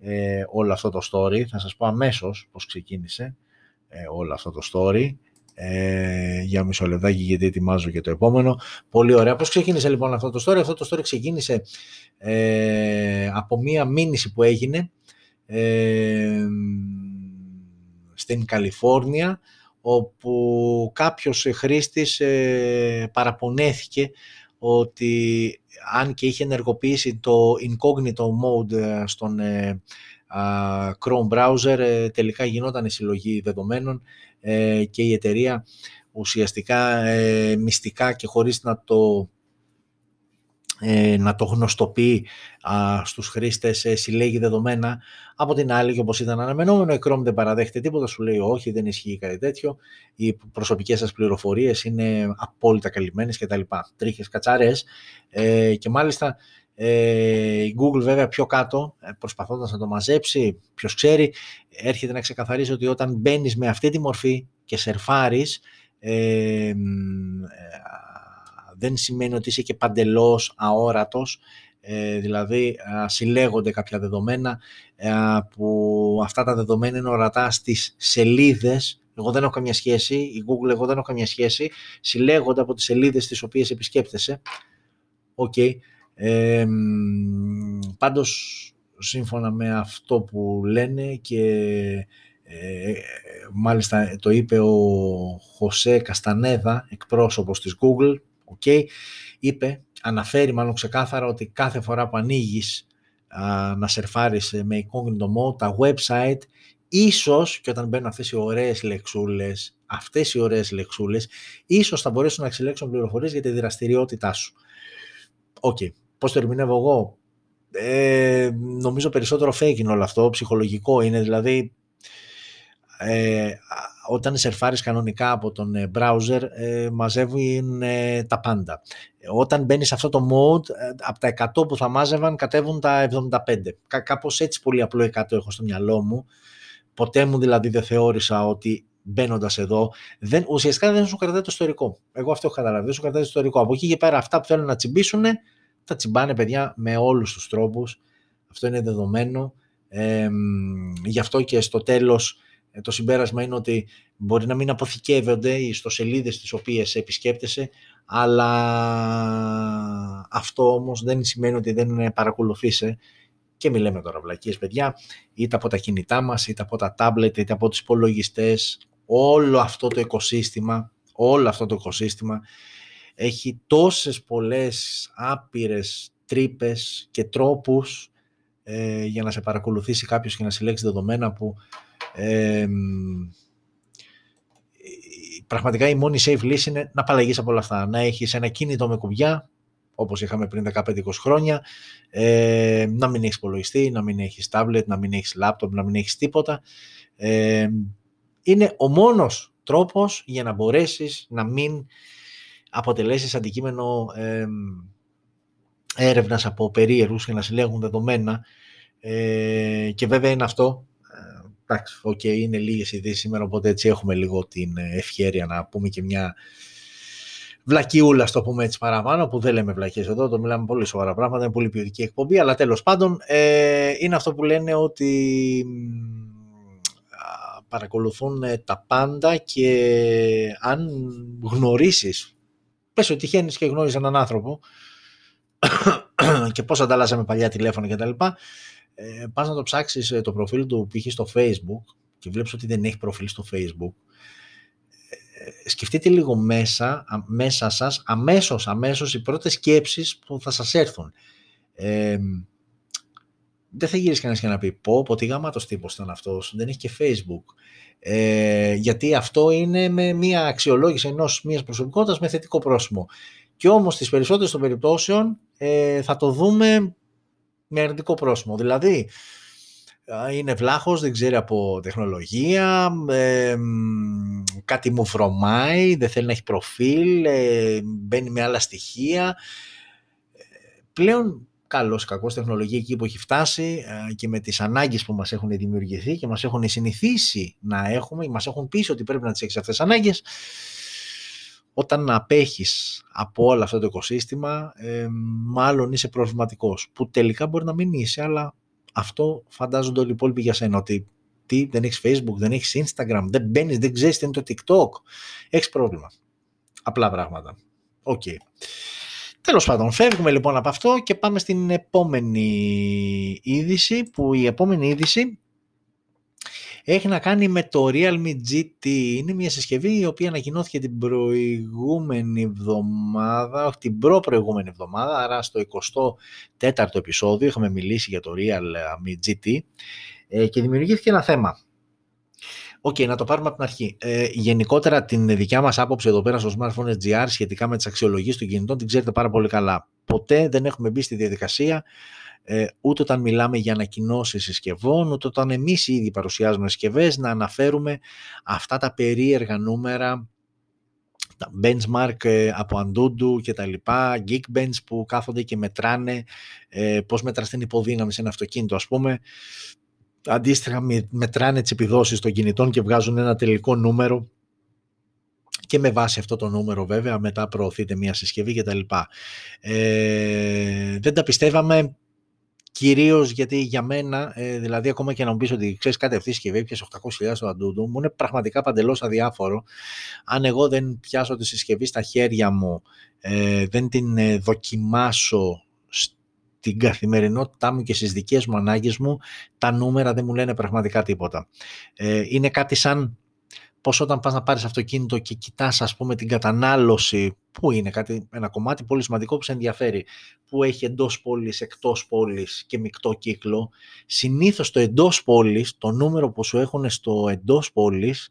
ε, όλο αυτό το story. Θα σας πω αμέσως πώς ξεκίνησε ε, όλο αυτό το story. Ε, για μισό λεπτάκι γιατί ετοιμάζω και το επόμενο. Πολύ ωραία. Πώς ξεκίνησε λοιπόν αυτό το story; Αυτό το story ξεκίνησε ε, από μία μήνυση που έγινε ε, στην Καλιφόρνια όπου κάποιος χρήστης ε, παραπονέθηκε ότι αν και είχε ενεργοποιήσει το incognito mode ε, στον ε, Chrome browser τελικά γινόταν η συλλογή δεδομένων και η εταιρεία ουσιαστικά μυστικά και χωρίς να το ε, να το γνωστοποιεί α, στους χρήστες, ε, συλλέγει δεδομένα. Από την άλλη, και όπως ήταν αναμενόμενο, η Chrome δεν παραδέχεται τίποτα, σου λέει όχι, δεν ισχύει κάτι τέτοιο, οι προσωπικές σας πληροφορίες είναι απόλυτα καλυμμένες κτλ. Τρίχες, κατσαρές ε, και μάλιστα ε, η Google βέβαια πιο κάτω, ε, προσπαθώντας να το μαζέψει, ποιος ξέρει, έρχεται να ξεκαθαρίσει ότι όταν μπαίνεις με αυτή τη μορφή και σερφάρεις, ε, δεν σημαίνει ότι είσαι και παντελώς αόρατος, ε, δηλαδή συλλέγονται κάποια δεδομένα ε, που αυτά τα δεδομένα είναι ορατά στις σελίδες εγώ δεν έχω καμία σχέση, η Google εγώ δεν έχω καμία σχέση, συλλέγονται από τις σελίδες τις οποίες επισκέπτεσαι. Ok. Okay. Ε, πάντως, σύμφωνα με αυτό που λένε και ε, μάλιστα το είπε ο Χωσέ Καστανέδα, εκπρόσωπος της Google, Okay. Είπε, αναφέρει μάλλον ξεκάθαρα ότι κάθε φορά που ανοίγεις να σερφάρεις με incognito mode, τα website, ίσως και όταν μπαίνουν αυτές οι ωραίες λεξούλες, αυτές οι ωραίες λεξούλες, ίσως θα μπορέσουν να συλλέξουν πληροφορίες για τη δραστηριότητά σου. Ok. Okay. Πώς το ερμηνεύω εγώ; Ε, νομίζω περισσότερο fake είναι όλο αυτό, ψυχολογικό είναι, δηλαδή ε, όταν σερφάρεις κανονικά από τον ε, browser ε, μαζεύουν ε, τα πάντα. Όταν μπαίνεις σε αυτό το mode, ε, από τα 100 που θα μάζευαν κατέβουν τα 75. Κά, κάπως έτσι πολύ απλό 100 έχω στο μυαλό μου. Ποτέ μου δηλαδή δεν θεώρησα ότι μπαίνοντας εδώ, δεν, ουσιαστικά δεν σου κρατάει το ιστορικό. Εγώ αυτό έχω καταλάβει, δεν σου κρατάει το ιστορικό. Από εκεί και πέρα αυτά που θέλουν να τσιμπήσουν, θα τσιμπάνε παιδιά με όλους τους τρόπους. Αυτό είναι δεδομένο. Ε, γι' αυτό και στο τέλος ε, το συμπέρασμα είναι ότι μπορεί να μην αποθηκεύονται οι ιστοσελίδες τις οποίες επισκέπτεσαι, αλλά αυτό όμως δεν σημαίνει ότι δεν παρακολουθήσε και μιλάμε τώρα βλακίες παιδιά, είτε από τα κινητά μας, είτε από τα τάμπλετ, είτε από τους υπολογιστές, όλο αυτό το οικοσύστημα, όλο αυτό το οικοσύστημα έχει τόσες πολλές άπειρες τρύπες και τρόπους ε, για να σε παρακολουθήσει κάποιος και να συλλέξει δεδομένα που πραγματικά η μόνη safe λύση είναι να απαλλαγείς από όλα αυτά. Να έχεις ένα κίνητο με κουμπιά, όπως είχαμε πριν 15-20 χρόνια, ε, να μην έχεις υπολογιστή, να μην έχεις tablet, να μην έχεις laptop, να μην έχεις τίποτα. Ε, είναι ο μόνος τρόπος για να μπορέσεις να μην αποτελέσεις αντικείμενο ε, έρευνας από περίεργους και να συλλέγουν δεδομένα ε, και βέβαια είναι αυτό ε, εντάξει, okay, είναι λίγες ειδήσεις σήμερα οπότε έτσι έχουμε λίγο την ευχαίρεια να πούμε και μια βλακιούλα, στο πούμε έτσι παραπάνω, που δεν λέμε βλακίες εδώ, το μιλάμε πολύ σοβαρά πράγματα, είναι πολύ ποιοτική εκπομπή, αλλά τέλος πάντων ε, είναι αυτό που λένε ότι παρακολουθούν ε, τα πάντα και αν γνωρίσεις, πες ότι τυχαίνεις και γνώριζες έναν άνθρωπο και πώς ανταλλάσσαμε παλιά τηλέφωνα κτλ. Ε, πας να το ψάξεις ε, το προφίλ του π.χ. στο facebook και βλέπεις ότι δεν έχει προφίλ στο facebook σκεφτείτε λίγο μέσα, μέσα σας, αμέσως, αμέσως οι πρώτες σκέψεις που θα σας έρθουν. Ε, δεν θα γυρίσεις κανένας και να πει πω, πω τι γαμάτος τύπος ήταν αυτός, δεν έχει και facebook. Ε, γιατί αυτό είναι με μια αξιολόγηση ενός μιας προσωπικότητας με θετικό πρόσημο. Και όμως στις περισσότερες των περιπτώσεων ε, θα το δούμε με αρνητικό πρόσημο. Δηλαδή, είναι βλάχος, δεν ξέρει από τεχνολογία, ε, κάτι μου βρωμάει, δεν θέλει να έχει προφίλ, ε, μπαίνει με άλλα στοιχεία. Πλέον καλός κακός τεχνολογία εκεί που έχει φτάσει ε, και με τις ανάγκες που μας έχουν δημιουργηθεί και μας έχουν συνηθίσει να έχουμε, μας έχουν πει ότι πρέπει να τις έχεις αυτές τις ανάγκες, όταν απέχεις από όλο αυτό το οικοσύστημα, ε, μάλλον είσαι προβληματικός, που τελικά μπορεί να μην είσαι, αλλά αυτό φαντάζονται όλοι οι υπόλοιποι για σένα, ότι τι, δεν έχεις facebook, δεν έχεις instagram, δεν μπαίνεις, δεν ξέρεις τι είναι το tiktok, έχεις πρόβλημα. Απλά πράγματα. Ok. Okay. Τέλος πάντων, φεύγουμε λοιπόν από αυτό και πάμε στην επόμενη είδηση, που η επόμενη είδηση έχει να κάνει με το Realme GT. Είναι μια συσκευή η οποία ανακοινώθηκε την προηγούμενη εβδομάδα, όχι την προ-προηγούμενη εβδομάδα, άρα στο 24ο επεισόδιο είχαμε μιλήσει για το Realme GT ε, και δημιουργήθηκε ένα θέμα. Ok, okay, να το πάρουμε από την αρχή. Ε, γενικότερα την δικιά μας άποψη εδώ πέρα στο Smartphones GR σχετικά με τις αξιολογίες των κινητών την ξέρετε πάρα πολύ καλά. Ποτέ δεν έχουμε μπει στη διαδικασία ε, ούτε όταν μιλάμε για ανακοινώσεις συσκευών, ούτε όταν εμείς ήδη παρουσιάζουμε συσκευές να αναφέρουμε αυτά τα περίεργα νούμερα, τα benchmark ε, από Antutu και τα λοιπά, Geekbench που κάθονται και μετράνε ε, πώς μετράς την υποδύναμη σε ένα αυτοκίνητο ας πούμε. Αντίστοιχα μετράνε τις επιδόσεις των κινητών και βγάζουν ένα τελικό νούμερο και με βάση αυτό το νούμερο βέβαια μετά προωθείται μια συσκευή κτλ. Ε, δεν τα πιστεύαμε Κυρίως γιατί για μένα, ε, δηλαδή ακόμα και να μου πεις ότι ξέρεις κάτι αυτή η συσκευή, πιασε 800.000 στο αντούντου, μου είναι πραγματικά παντελώς αδιάφορο. Αν εγώ δεν πιάσω τη συσκευή στα χέρια μου, ε, δεν την ε, δοκιμάσω στην καθημερινότητά μου και στις δικές μου ανάγκες μου, τα νούμερα δεν μου λένε πραγματικά τίποτα. Ε, είναι κάτι σαν πως όταν πας να πάρεις αυτοκίνητο και κοιτάς ας πούμε την κατανάλωση που είναι κάτι, ένα κομμάτι πολύ σημαντικό που σε ενδιαφέρει που έχει εντός πόλης, εκτός πόλης και μεικτό κύκλο συνήθως το εντός πόλης, το νούμερο που σου έχουν στο εντός πόλης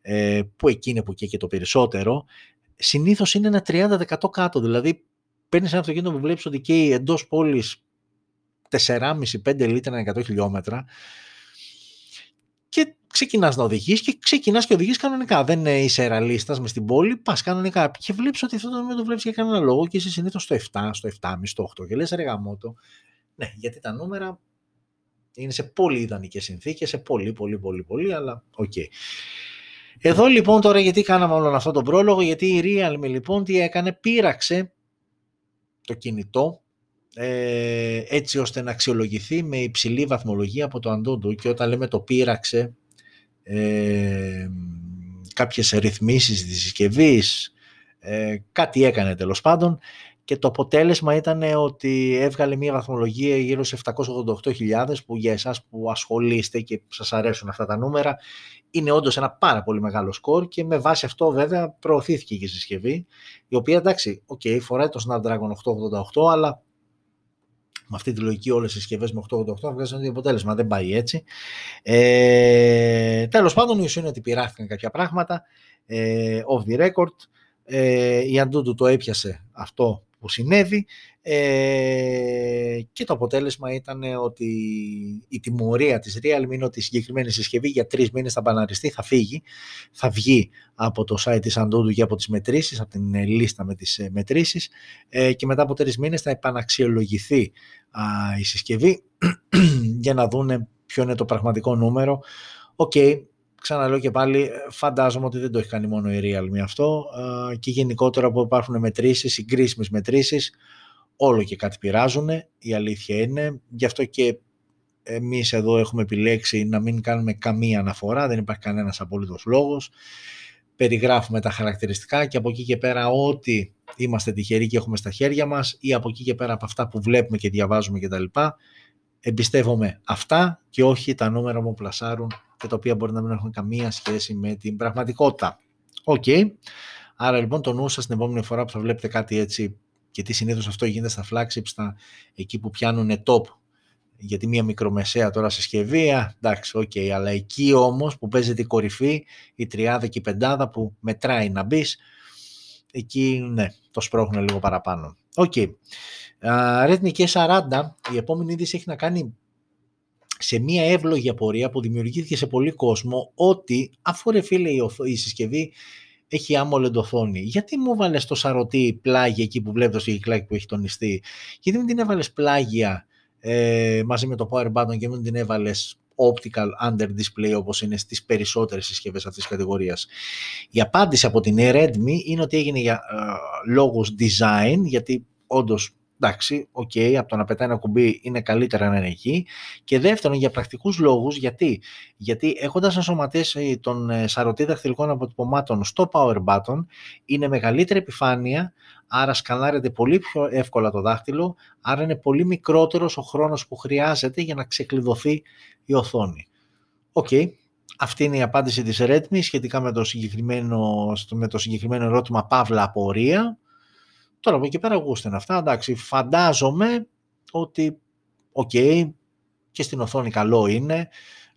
ε, που εκεί είναι που και το περισσότερο συνήθως είναι ένα 30% κάτω. Δηλαδή παίρνεις ένα αυτοκίνητο που βλέπεις ότι καίει εντός πόλης 4,5-5 λίτρα 100 χιλιόμετρα και ξεκινάς να οδηγείς και ξεκινάς και οδηγείς κανονικά. Δεν είσαι ραλίστας μες στην πόλη, πας κανονικά και βλέπεις ότι αυτό το νούμερο το βλέπεις για κανένα λόγο και είσαι συνήθως στο 7, στο 7,5, στο 8 και λες ρε γαμότο. Ναι, γιατί τα νούμερα είναι σε πολύ ιδανικές συνθήκες, σε πολύ πολύ πολύ πολύ, αλλά ok. Okay. Εδώ λοιπόν τώρα γιατί κάναμε όλο αυτό το πρόλογο, γιατί η Realme λοιπόν τι έκανε, πείραξε το κινητό ε, έτσι ώστε να αξιολογηθεί με υψηλή βαθμολογία από το Antutu και όταν λέμε το πείραξε ε, κάποιες ρυθμίσεις της συσκευής, ε, κάτι έκανε τέλος πάντων. Και το αποτέλεσμα ήταν ότι έβγαλε μια βαθμολογία γύρω σε 788.000 που για εσάς που ασχολείστε και σας αρέσουν αυτά τα νούμερα είναι όντως ένα πάρα πολύ μεγάλο σκορ και με βάση αυτό βέβαια προωθήθηκε και η συσκευή η οποία εντάξει, okay, φοράει το Snapdragon 888 αλλά με αυτή τη λογική όλες οι συσκευές με 888 θα βγάζουν το ίδιο αποτέλεσμα. Δεν πάει έτσι. Ε, τέλος πάντων, η ουσία είναι ότι πειράχθηκαν κάποια πράγματα ε, off the record. Ε, η Antutu το έπιασε αυτό που συνέβη ε, και το αποτέλεσμα ήταν ότι η τιμωρία της Realme είναι ότι η συγκεκριμένη συσκευή για τρεις μήνες θα μπαναριστεί, θα φύγει, θα βγει από το site της Antutu και από τις μετρήσεις, από την λίστα με τις ε, μετρήσεις ε, και μετά από τρεις μήνες θα επαναξιολογηθεί α, η συσκευή για να δούνε ποιο είναι το πραγματικό νούμερο. OK, okay, ξαναλέω και πάλι, φαντάζομαι ότι δεν το έχει κάνει μόνο η Realme αυτό ε, και γενικότερα που υπάρχουν μετρήσεις, συγκρίσιμες μετρήσεις, όλο και κάτι πειράζουν, η αλήθεια είναι. Γι' αυτό και εμείς εδώ έχουμε επιλέξει να μην κάνουμε καμία αναφορά, δεν υπάρχει κανένας απολύτως λόγος. Περιγράφουμε τα χαρακτηριστικά και από εκεί και πέρα ό,τι είμαστε τυχεροί και έχουμε στα χέρια μας ή από εκεί και πέρα από αυτά που βλέπουμε και διαβάζουμε κτλ. Εμπιστεύομαι αυτά και όχι τα νούμερα που πλασάρουν και τα οποία μπορεί να μην έχουν καμία σχέση με την πραγματικότητα. Οκ. Άρα λοιπόν το νου σας την επόμενη φορά που θα βλέπετε κάτι έτσι γιατί συνήθως αυτό γίνεται στα flagships, στα, εκεί που πιάνουν top γιατί μια μικρομεσαία τώρα συσκευή, εντάξει, OK, okay, αλλά εκεί όμως που παίζεται η κορυφή, η τριάδα και η πεντάδα που μετράει να μπεις, εκεί ναι, το σπρώχνουν λίγο παραπάνω. OK. Okay. Uh, Redmi K40, η επόμενη είδηση έχει να κάνει σε μια εύλογη απορία που δημιουργήθηκε σε πολύ κόσμο ότι αφού ρε φίλε η, η συσκευή έχει AMOLED οθόνη. Γιατί μου 'βαλες το σαρωτή πλάγια εκεί που βλέπεις το κυκλάκι που έχει τονιστεί; Γιατί μην την έβαλες πλάγια ε, μαζί με το power button και μην την έβαλες optical under display όπως είναι στις περισσότερες συσκευές αυτής της κατηγορίας; Η απάντηση από την Redmi είναι ότι έγινε για ε, λόγους design γιατί όντως εντάξει, OK, okay, από το να πετάει ένα κουμπί είναι καλύτερα να είναι εκεί. Και δεύτερον, για πρακτικούς λόγους, γιατί, γιατί έχοντας ενσωματώσει τον ε, σαρωτή δαχτυλικών αποτυπωμάτων στο power button, είναι μεγαλύτερη επιφάνεια, άρα σκανάρεται πολύ πιο εύκολα το δάχτυλο, άρα είναι πολύ μικρότερος ο χρόνος που χρειάζεται για να ξεκλειδωθεί η οθόνη. OK, okay. Αυτή είναι η απάντηση της Redmi σχετικά με το συγκεκριμένο, με το συγκεκριμένο ερώτημα παύλα απορία. Τώρα από εκεί πέρα γούστα είναι αυτά, εντάξει, φαντάζομαι ότι οκ, και στην οθόνη καλό είναι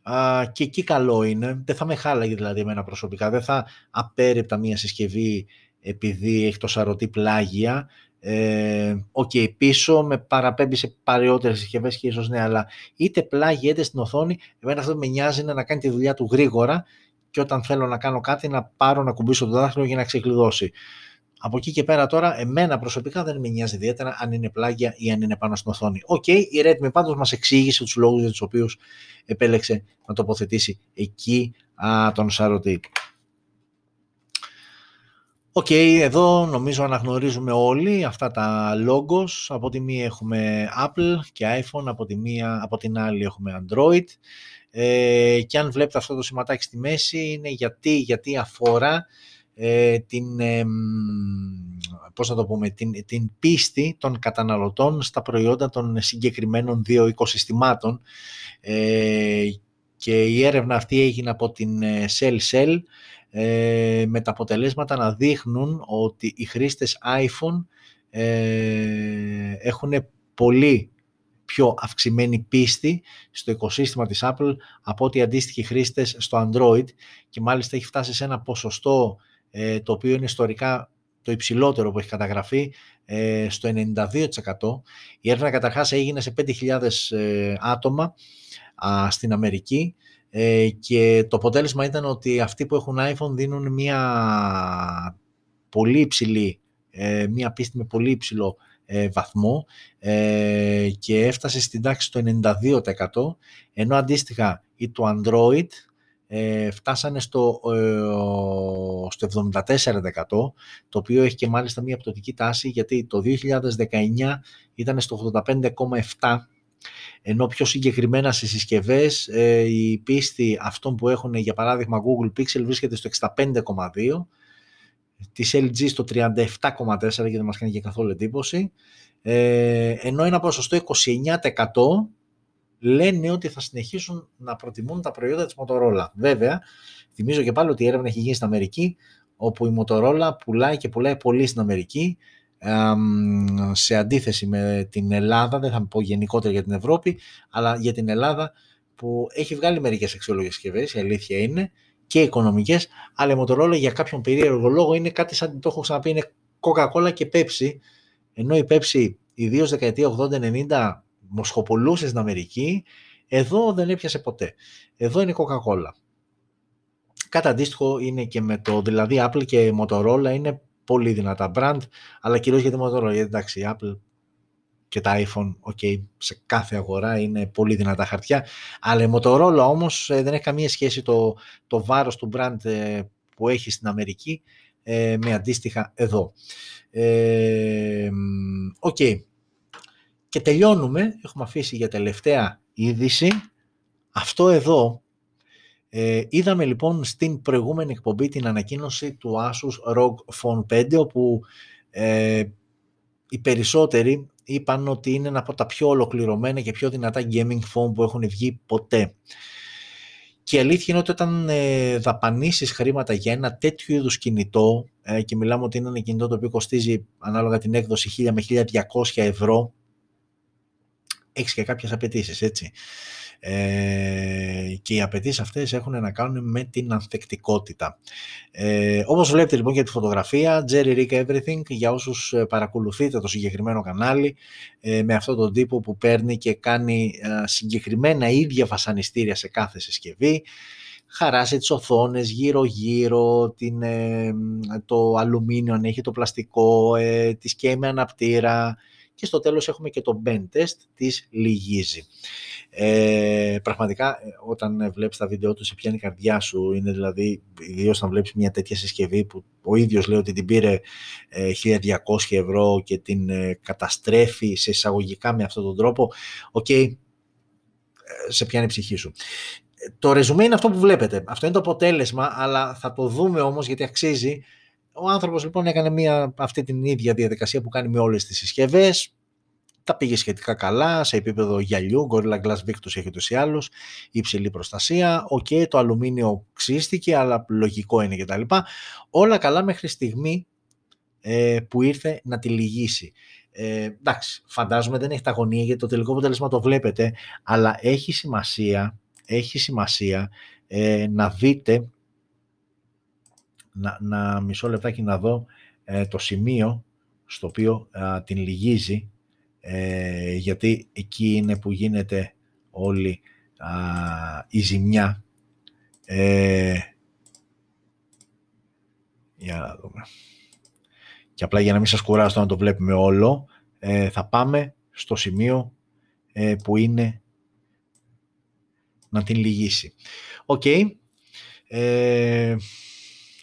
α, και εκεί καλό είναι, δεν θα με χάλαγε δηλαδή εμένα προσωπικά, δεν θα απέρριπτα μία συσκευή επειδή έχει το σαρωτή πλάγια, ε, okay, πίσω με παραπέμπει σε παλαιότερες συσκευές και ίσως ναι, αλλά είτε πλάγια είτε στην οθόνη, εμένα αυτό με νοιάζει είναι να κάνει τη δουλειά του γρήγορα και όταν θέλω να κάνω κάτι να πάρω να ακουμπήσω το δάχτυλο για να ξεκλειδώσει. Από εκεί και πέρα τώρα, εμένα προσωπικά δεν με νοιάζει ιδιαίτερα αν είναι πλάγια ή αν είναι πάνω στην οθόνη. OK, okay, η Redmi πάντως μας εξήγησε τους λόγους για τους οποίους επέλεξε να τοποθετήσει εκεί α, τον σαρωτή. OK, okay, εδώ νομίζω αναγνωρίζουμε όλοι αυτά τα logos. Από τη μία έχουμε Apple και iPhone, από, τη μία, από την άλλη έχουμε Android. Ε, και αν βλέπετε αυτό το σηματάκι στη μέση είναι γιατί, γιατί αφορά ε, την, ε, πώς να το πούμε, την, την πίστη των καταναλωτών στα προϊόντα των συγκεκριμένων δύο οικοσυστημάτων. Ε, και η έρευνα αυτή έγινε από την Cell Cell ε, με τα αποτελέσματα να δείχνουν ότι οι χρήστες iPhone ε, έχουν πολύ πιο αυξημένη πίστη στο οικοσύστημα της Apple από ότι αντίστοιχοι χρήστες στο Android και μάλιστα έχει φτάσει σε ένα ποσοστό ε, το οποίο είναι ιστορικά το υψηλότερο που έχει καταγραφεί ε, στο 92%. Η έρευνα καταρχάς έγινε σε 5.000 ε, άτομα στην Αμερική και το αποτέλεσμα ήταν ότι αυτοί που έχουν iPhone δίνουν μια πολύ υψηλή, μια πίστη με πολύ υψηλό βαθμό και έφτασε στην τάξη το 92% ενώ αντίστοιχα ή το Android ε, φτάσανε στο, ε, στο 74% το οποίο έχει και μάλιστα μια πτωτική τάση γιατί το 2019 ήταν στο 85,7% ενώ πιο συγκεκριμένα στις συσκευές ε, η πίστη αυτών που έχουν για παράδειγμα Google Pixel βρίσκεται στο 65,2% της LG στο 37,4% γιατί δεν μας κάνει και καθόλου εντύπωση. Ε, ενώ ένα ποσοστό 29% λένε ότι θα συνεχίσουν να προτιμούν τα προϊόντα της Motorola. Βέβαια, θυμίζω και πάλι ότι η έρευνα έχει γίνει στην Αμερική, όπου η Motorola πουλάει και πουλάει πολύ στην Αμερική, σε αντίθεση με την Ελλάδα, δεν θα πω γενικότερα για την Ευρώπη, αλλά για την Ελλάδα που έχει βγάλει μερικές αξιόλογες συσκευές, η αλήθεια είναι, και οικονομικές, αλλά η Motorola για κάποιον περίεργο λόγο είναι κάτι σαν το έχω ξαναπεί, είναι Coca-Cola και Pepsi, ενώ η Pepsi ιδίως δεκαετία 80-90 μοσχοπολούσες στην Αμερική, εδώ δεν έπιασε ποτέ. Εδώ είναι Coca-Cola. Κάτι αντίστοιχο είναι και με το, δηλαδή Apple και Motorola είναι πολύ δυνατά brand, αλλά κυρίως για τη Motorola, γιατί εντάξει η Apple και τα iPhone, ok, σε κάθε αγορά είναι πολύ δυνατά χαρτιά, αλλά η Motorola όμως ε, δεν έχει καμία σχέση το, το βάρος του brand ε, που έχει στην Αμερική ε, με αντίστοιχα εδώ. Οκ. Και τελειώνουμε, έχουμε αφήσει για τελευταία είδηση, αυτό εδώ ε, είδαμε λοιπόν στην προηγούμενη εκπομπή την ανακοίνωση του Asus ROG Phone 5 όπου ε, οι περισσότεροι είπαν ότι είναι ένα από τα πιο ολοκληρωμένα και πιο δυνατά gaming phone που έχουν βγει ποτέ. Και η αλήθεια είναι ότι όταν ε, δαπανίσεις χρήματα για ένα τέτοιο είδους κινητό ε, και μιλάμε ότι είναι ένα κινητό το οποίο κοστίζει ανάλογα την έκδοση 1000 με 1200 ευρώ έχεις και κάποιες απαιτήσεις, έτσι. Ε, και οι απαιτήσεις αυτές έχουν να κάνουν με την ανθεκτικότητα. Ε, όπως βλέπετε λοιπόν για τη φωτογραφία, Jerry Rick Everything, για όσους ε, παρακολουθείτε το συγκεκριμένο κανάλι, ε, με αυτόν τον τύπο που παίρνει και κάνει ε, συγκεκριμένα ίδια βασανιστήρια σε κάθε συσκευή, χαράσει τις οθόνες γύρω-γύρω, την, το αλουμίνιο αν έχει το πλαστικό, ε, τη σκέη με αναπτήρα, και στο τέλος έχουμε και το bend test της λυγίζει. Ε, πραγματικά ε, όταν βλέπεις τα βίντεο του σε πιάνει η καρδιά σου είναι δηλαδή ιδίως όταν βλέπεις μια τέτοια συσκευή που ο ίδιος λέει ότι την πήρε 1200 ε, ευρώ και την ε, καταστρέφει σε εισαγωγικά με αυτόν τον τρόπο οκ, σε πιάνει η ψυχή σου. Το ρεζουμέ είναι αυτό που βλέπετε. Αυτό είναι το αποτέλεσμα, αλλά θα το δούμε όμως γιατί αξίζει ο άνθρωπος λοιπόν έκανε μια, αυτή την ίδια διαδικασία που κάνει με όλες τις συσκευές, τα πήγε σχετικά καλά σε επίπεδο γυαλιού, Gorilla Glass Victus έχει ούτως ή άλλως, υψηλή προστασία, OK, okay, το αλουμίνιο ξύστηκε, αλλά λογικό είναι κτλ. Όλα καλά μέχρι τη στιγμή ε, που ήρθε να τη λυγίσει. Ε, εντάξει, φαντάζομαι δεν έχει τα γωνία γιατί το τελικό αποτέλεσμα το βλέπετε, αλλά έχει σημασία, έχει σημασία ε, να δείτε να, να μισό λεπτάκι να δω ε, το σημείο στο οποίο την λυγίζει ε, γιατί εκεί είναι που γίνεται όλη η ζημιά. Ε, για να δούμε. Και απλά για να μην σας κουράσω να το βλέπουμε όλο, ε, θα πάμε στο σημείο που είναι να την λυγίσει. OK. Okay.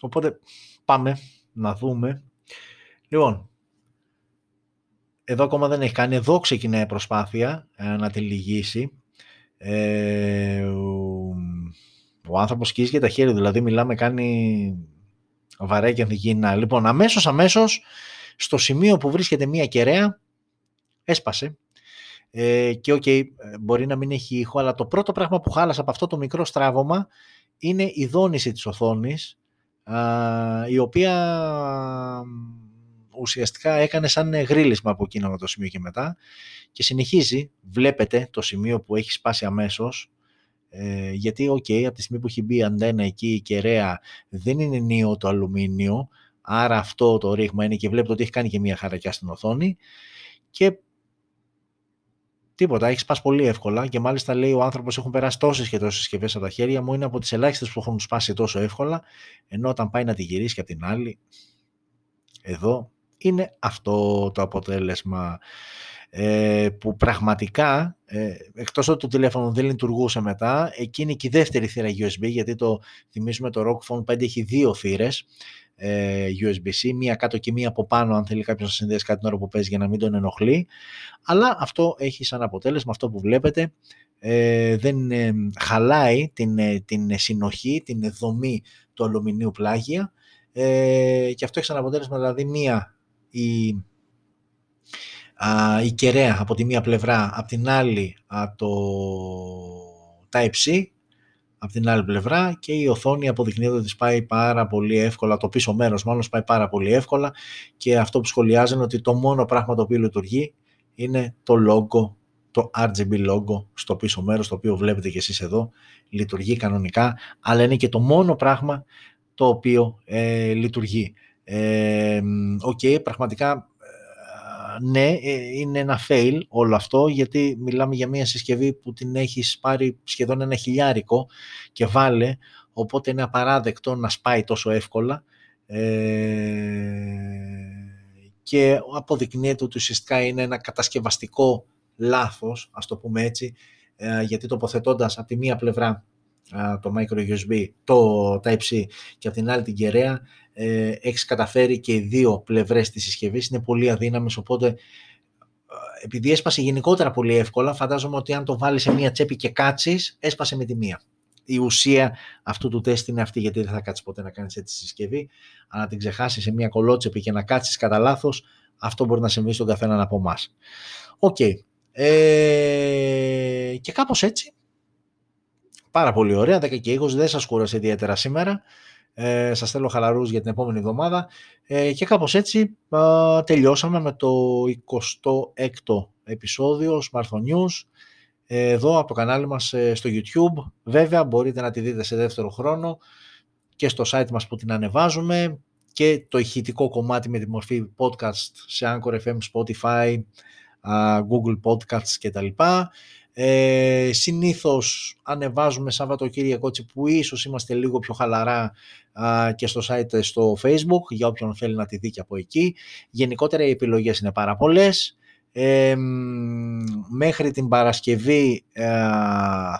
Οπότε πάμε να δούμε. Λοιπόν, εδώ ακόμα δεν έχει κάνει. Εδώ ξεκινάει η προσπάθεια ε, να τη λυγίσει. Ε, ο, ο άνθρωπος σκίζει τα χέρια, δηλαδή μιλάμε κάνει βαρέα και ανθυγιεινά. Λοιπόν, αμέσως, αμέσως, στο σημείο που βρίσκεται μία κεραία, έσπασε. Ε, και OK, okay, μπορεί να μην έχει ήχο, αλλά το πρώτο πράγμα που χάλασε από αυτό το μικρό στράβωμα είναι η δόνηση της οθόνης, η οποία ουσιαστικά έκανε σαν γρίλισμα από εκείνο το σημείο και μετά και συνεχίζει, βλέπετε το σημείο που έχει σπάσει αμέσως ε, γιατί, OK, okay, από τη στιγμή που έχει μπει η αντένα εκεί η κεραία δεν είναι ενιαίο το αλουμίνιο, άρα αυτό το ρήγμα είναι και βλέπετε ότι έχει κάνει και μια χαρακιά στην οθόνη και Τίποτα, έχει σπάσει πολύ εύκολα και μάλιστα λέει ο άνθρωπος: Έχουν περάσει τόσες και τόσες συσκευές από τα χέρια μου, είναι από τις ελάχιστες που έχουν σπάσει τόσο εύκολα. Ενώ όταν πάει να τη γυρίσει και από την άλλη, εδώ είναι αυτό το αποτέλεσμα. Ε, που πραγματικά, ε, εκτός ότι το τηλέφωνο δεν λειτουργούσε μετά, εκείνη και η δεύτερη θύρα USB, γιατί το θυμίζουμε το ROG Phone 5 έχει δύο θύρες, ε, USB-C, μία κάτω και μία από πάνω αν θέλει κάποιος να συνδέσει κάτι την ώρα που παίζει για να μην τον ενοχλεί. Αλλά αυτό έχει σαν αποτέλεσμα, αυτό που βλέπετε, ε, δεν ε, χαλάει την, ε, την συνοχή, την δομή του αλουμινίου πλάγια. Ε, και αυτό έχει σαν αποτέλεσμα δηλαδή μία η, η κεραία από τη μία πλευρά, από την άλλη α, το Type-C από την άλλη πλευρά και η οθόνη αποδεικνύεται ότι σπάει πάρα πολύ εύκολα, το πίσω μέρος μάλλον σπάει πάρα πολύ εύκολα και αυτό που σχολιάζει είναι ότι το μόνο πράγμα το οποίο λειτουργεί είναι το logo, το RGB logo στο πίσω μέρος, το οποίο βλέπετε και εσείς εδώ, λειτουργεί κανονικά, αλλά είναι και το μόνο πράγμα το οποίο ε, λειτουργεί. Ε, okay, πραγματικά ναι, ε, είναι ένα fail όλο αυτό, γιατί μιλάμε για μια συσκευή που την έχεις πάρει σχεδόν ένα χιλιάρικο και βάλε, οπότε είναι απαράδεκτο να σπάει τόσο εύκολα ε, και αποδεικνύεται ότι ουσιαστικά είναι ένα κατασκευαστικό λάθος, ας το πούμε έτσι, ε, γιατί τοποθετώντας από τη μία πλευρά το micro USB, το Type-C και από την άλλη την κεραία, ε, έχεις καταφέρει και οι δύο πλευρές της συσκευής είναι πολύ αδύναμες, οπότε ε, επειδή έσπασε γενικότερα πολύ εύκολα, φαντάζομαι ότι αν το βάλεις σε μία τσέπη και κάτσεις, έσπασε με τη μία. Η ουσία αυτού του τεστ είναι αυτή, γιατί δεν θα κάτσεις ποτέ να κάνεις έτσι συσκευή. Αν την ξεχάσεις σε μία κωλότσεπη και να κάτσεις κατά λάθος, αυτό μπορεί να συμβεί στον καθέναν από εμάς. OK. Okay. Ε, και κάπως έτσι Πάρα πολύ ωραία, 10 και 20, δεν σας κούρασε ιδιαίτερα σήμερα. Ε, σας θέλω χαλαρούς για την επόμενη εβδομάδα. Ε, και κάπως έτσι τελειώσαμε με το 26ο επεισόδιο Smartphone News εδώ από το κανάλι μας ε, στο YouTube. Βέβαια μπορείτε να τη δείτε σε δεύτερο χρόνο και στο site μας που την ανεβάζουμε και το ηχητικό κομμάτι με τη μορφή podcast σε Anchor FM, Spotify, Google Podcasts κτλ. Ε, συνήθως ανεβάζουμε Σαββατοκύριακο που ίσως είμαστε λίγο πιο χαλαρά και στο site στο facebook για όποιον θέλει να τη δει και από εκεί. Γενικότερα οι επιλογές είναι πάρα πολλές. Ε, μέχρι την Παρασκευή ε,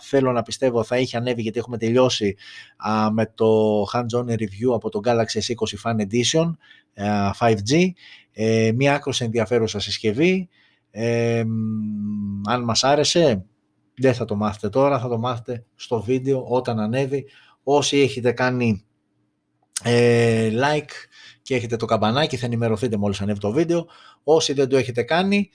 θέλω να πιστεύω θα είχε ανέβει γιατί έχουμε τελειώσει με το hands-on review από το Galaxy S20 Fan Edition 5G ε, μια άκρως ενδιαφέρουσα συσκευή αν μας άρεσε δεν θα το μάθετε τώρα, θα το μάθετε στο βίντεο όταν ανέβει. Όσοι έχετε κάνει ε, like και έχετε το καμπανάκι θα ενημερωθείτε μόλις ανέβει το βίντεο. Όσοι δεν το έχετε κάνει,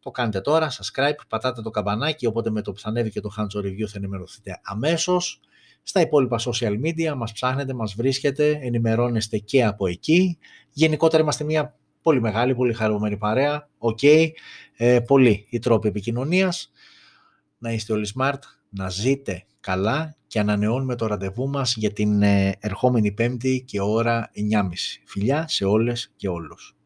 το κάνετε τώρα, subscribe, πατάτε το καμπανάκι, οπότε με το που θα ανέβει και το hands review θα ενημερωθείτε αμέσως. Στα υπόλοιπα social media μας ψάχνετε, μας βρίσκετε, ενημερώνεστε και από εκεί. Γενικότερα είμαστε μια πολύ μεγάλη, πολύ χαρούμενη παρέα. OK, okay. ε, πολλοί οι τρόποι επικοινωνίας να είστε όλοι smart, να ζείτε καλά και ανανεώνουμε το ραντεβού μας για την ε, ερχόμενη πέμπτη και ώρα 9.30. Φιλιά σε όλες και όλους.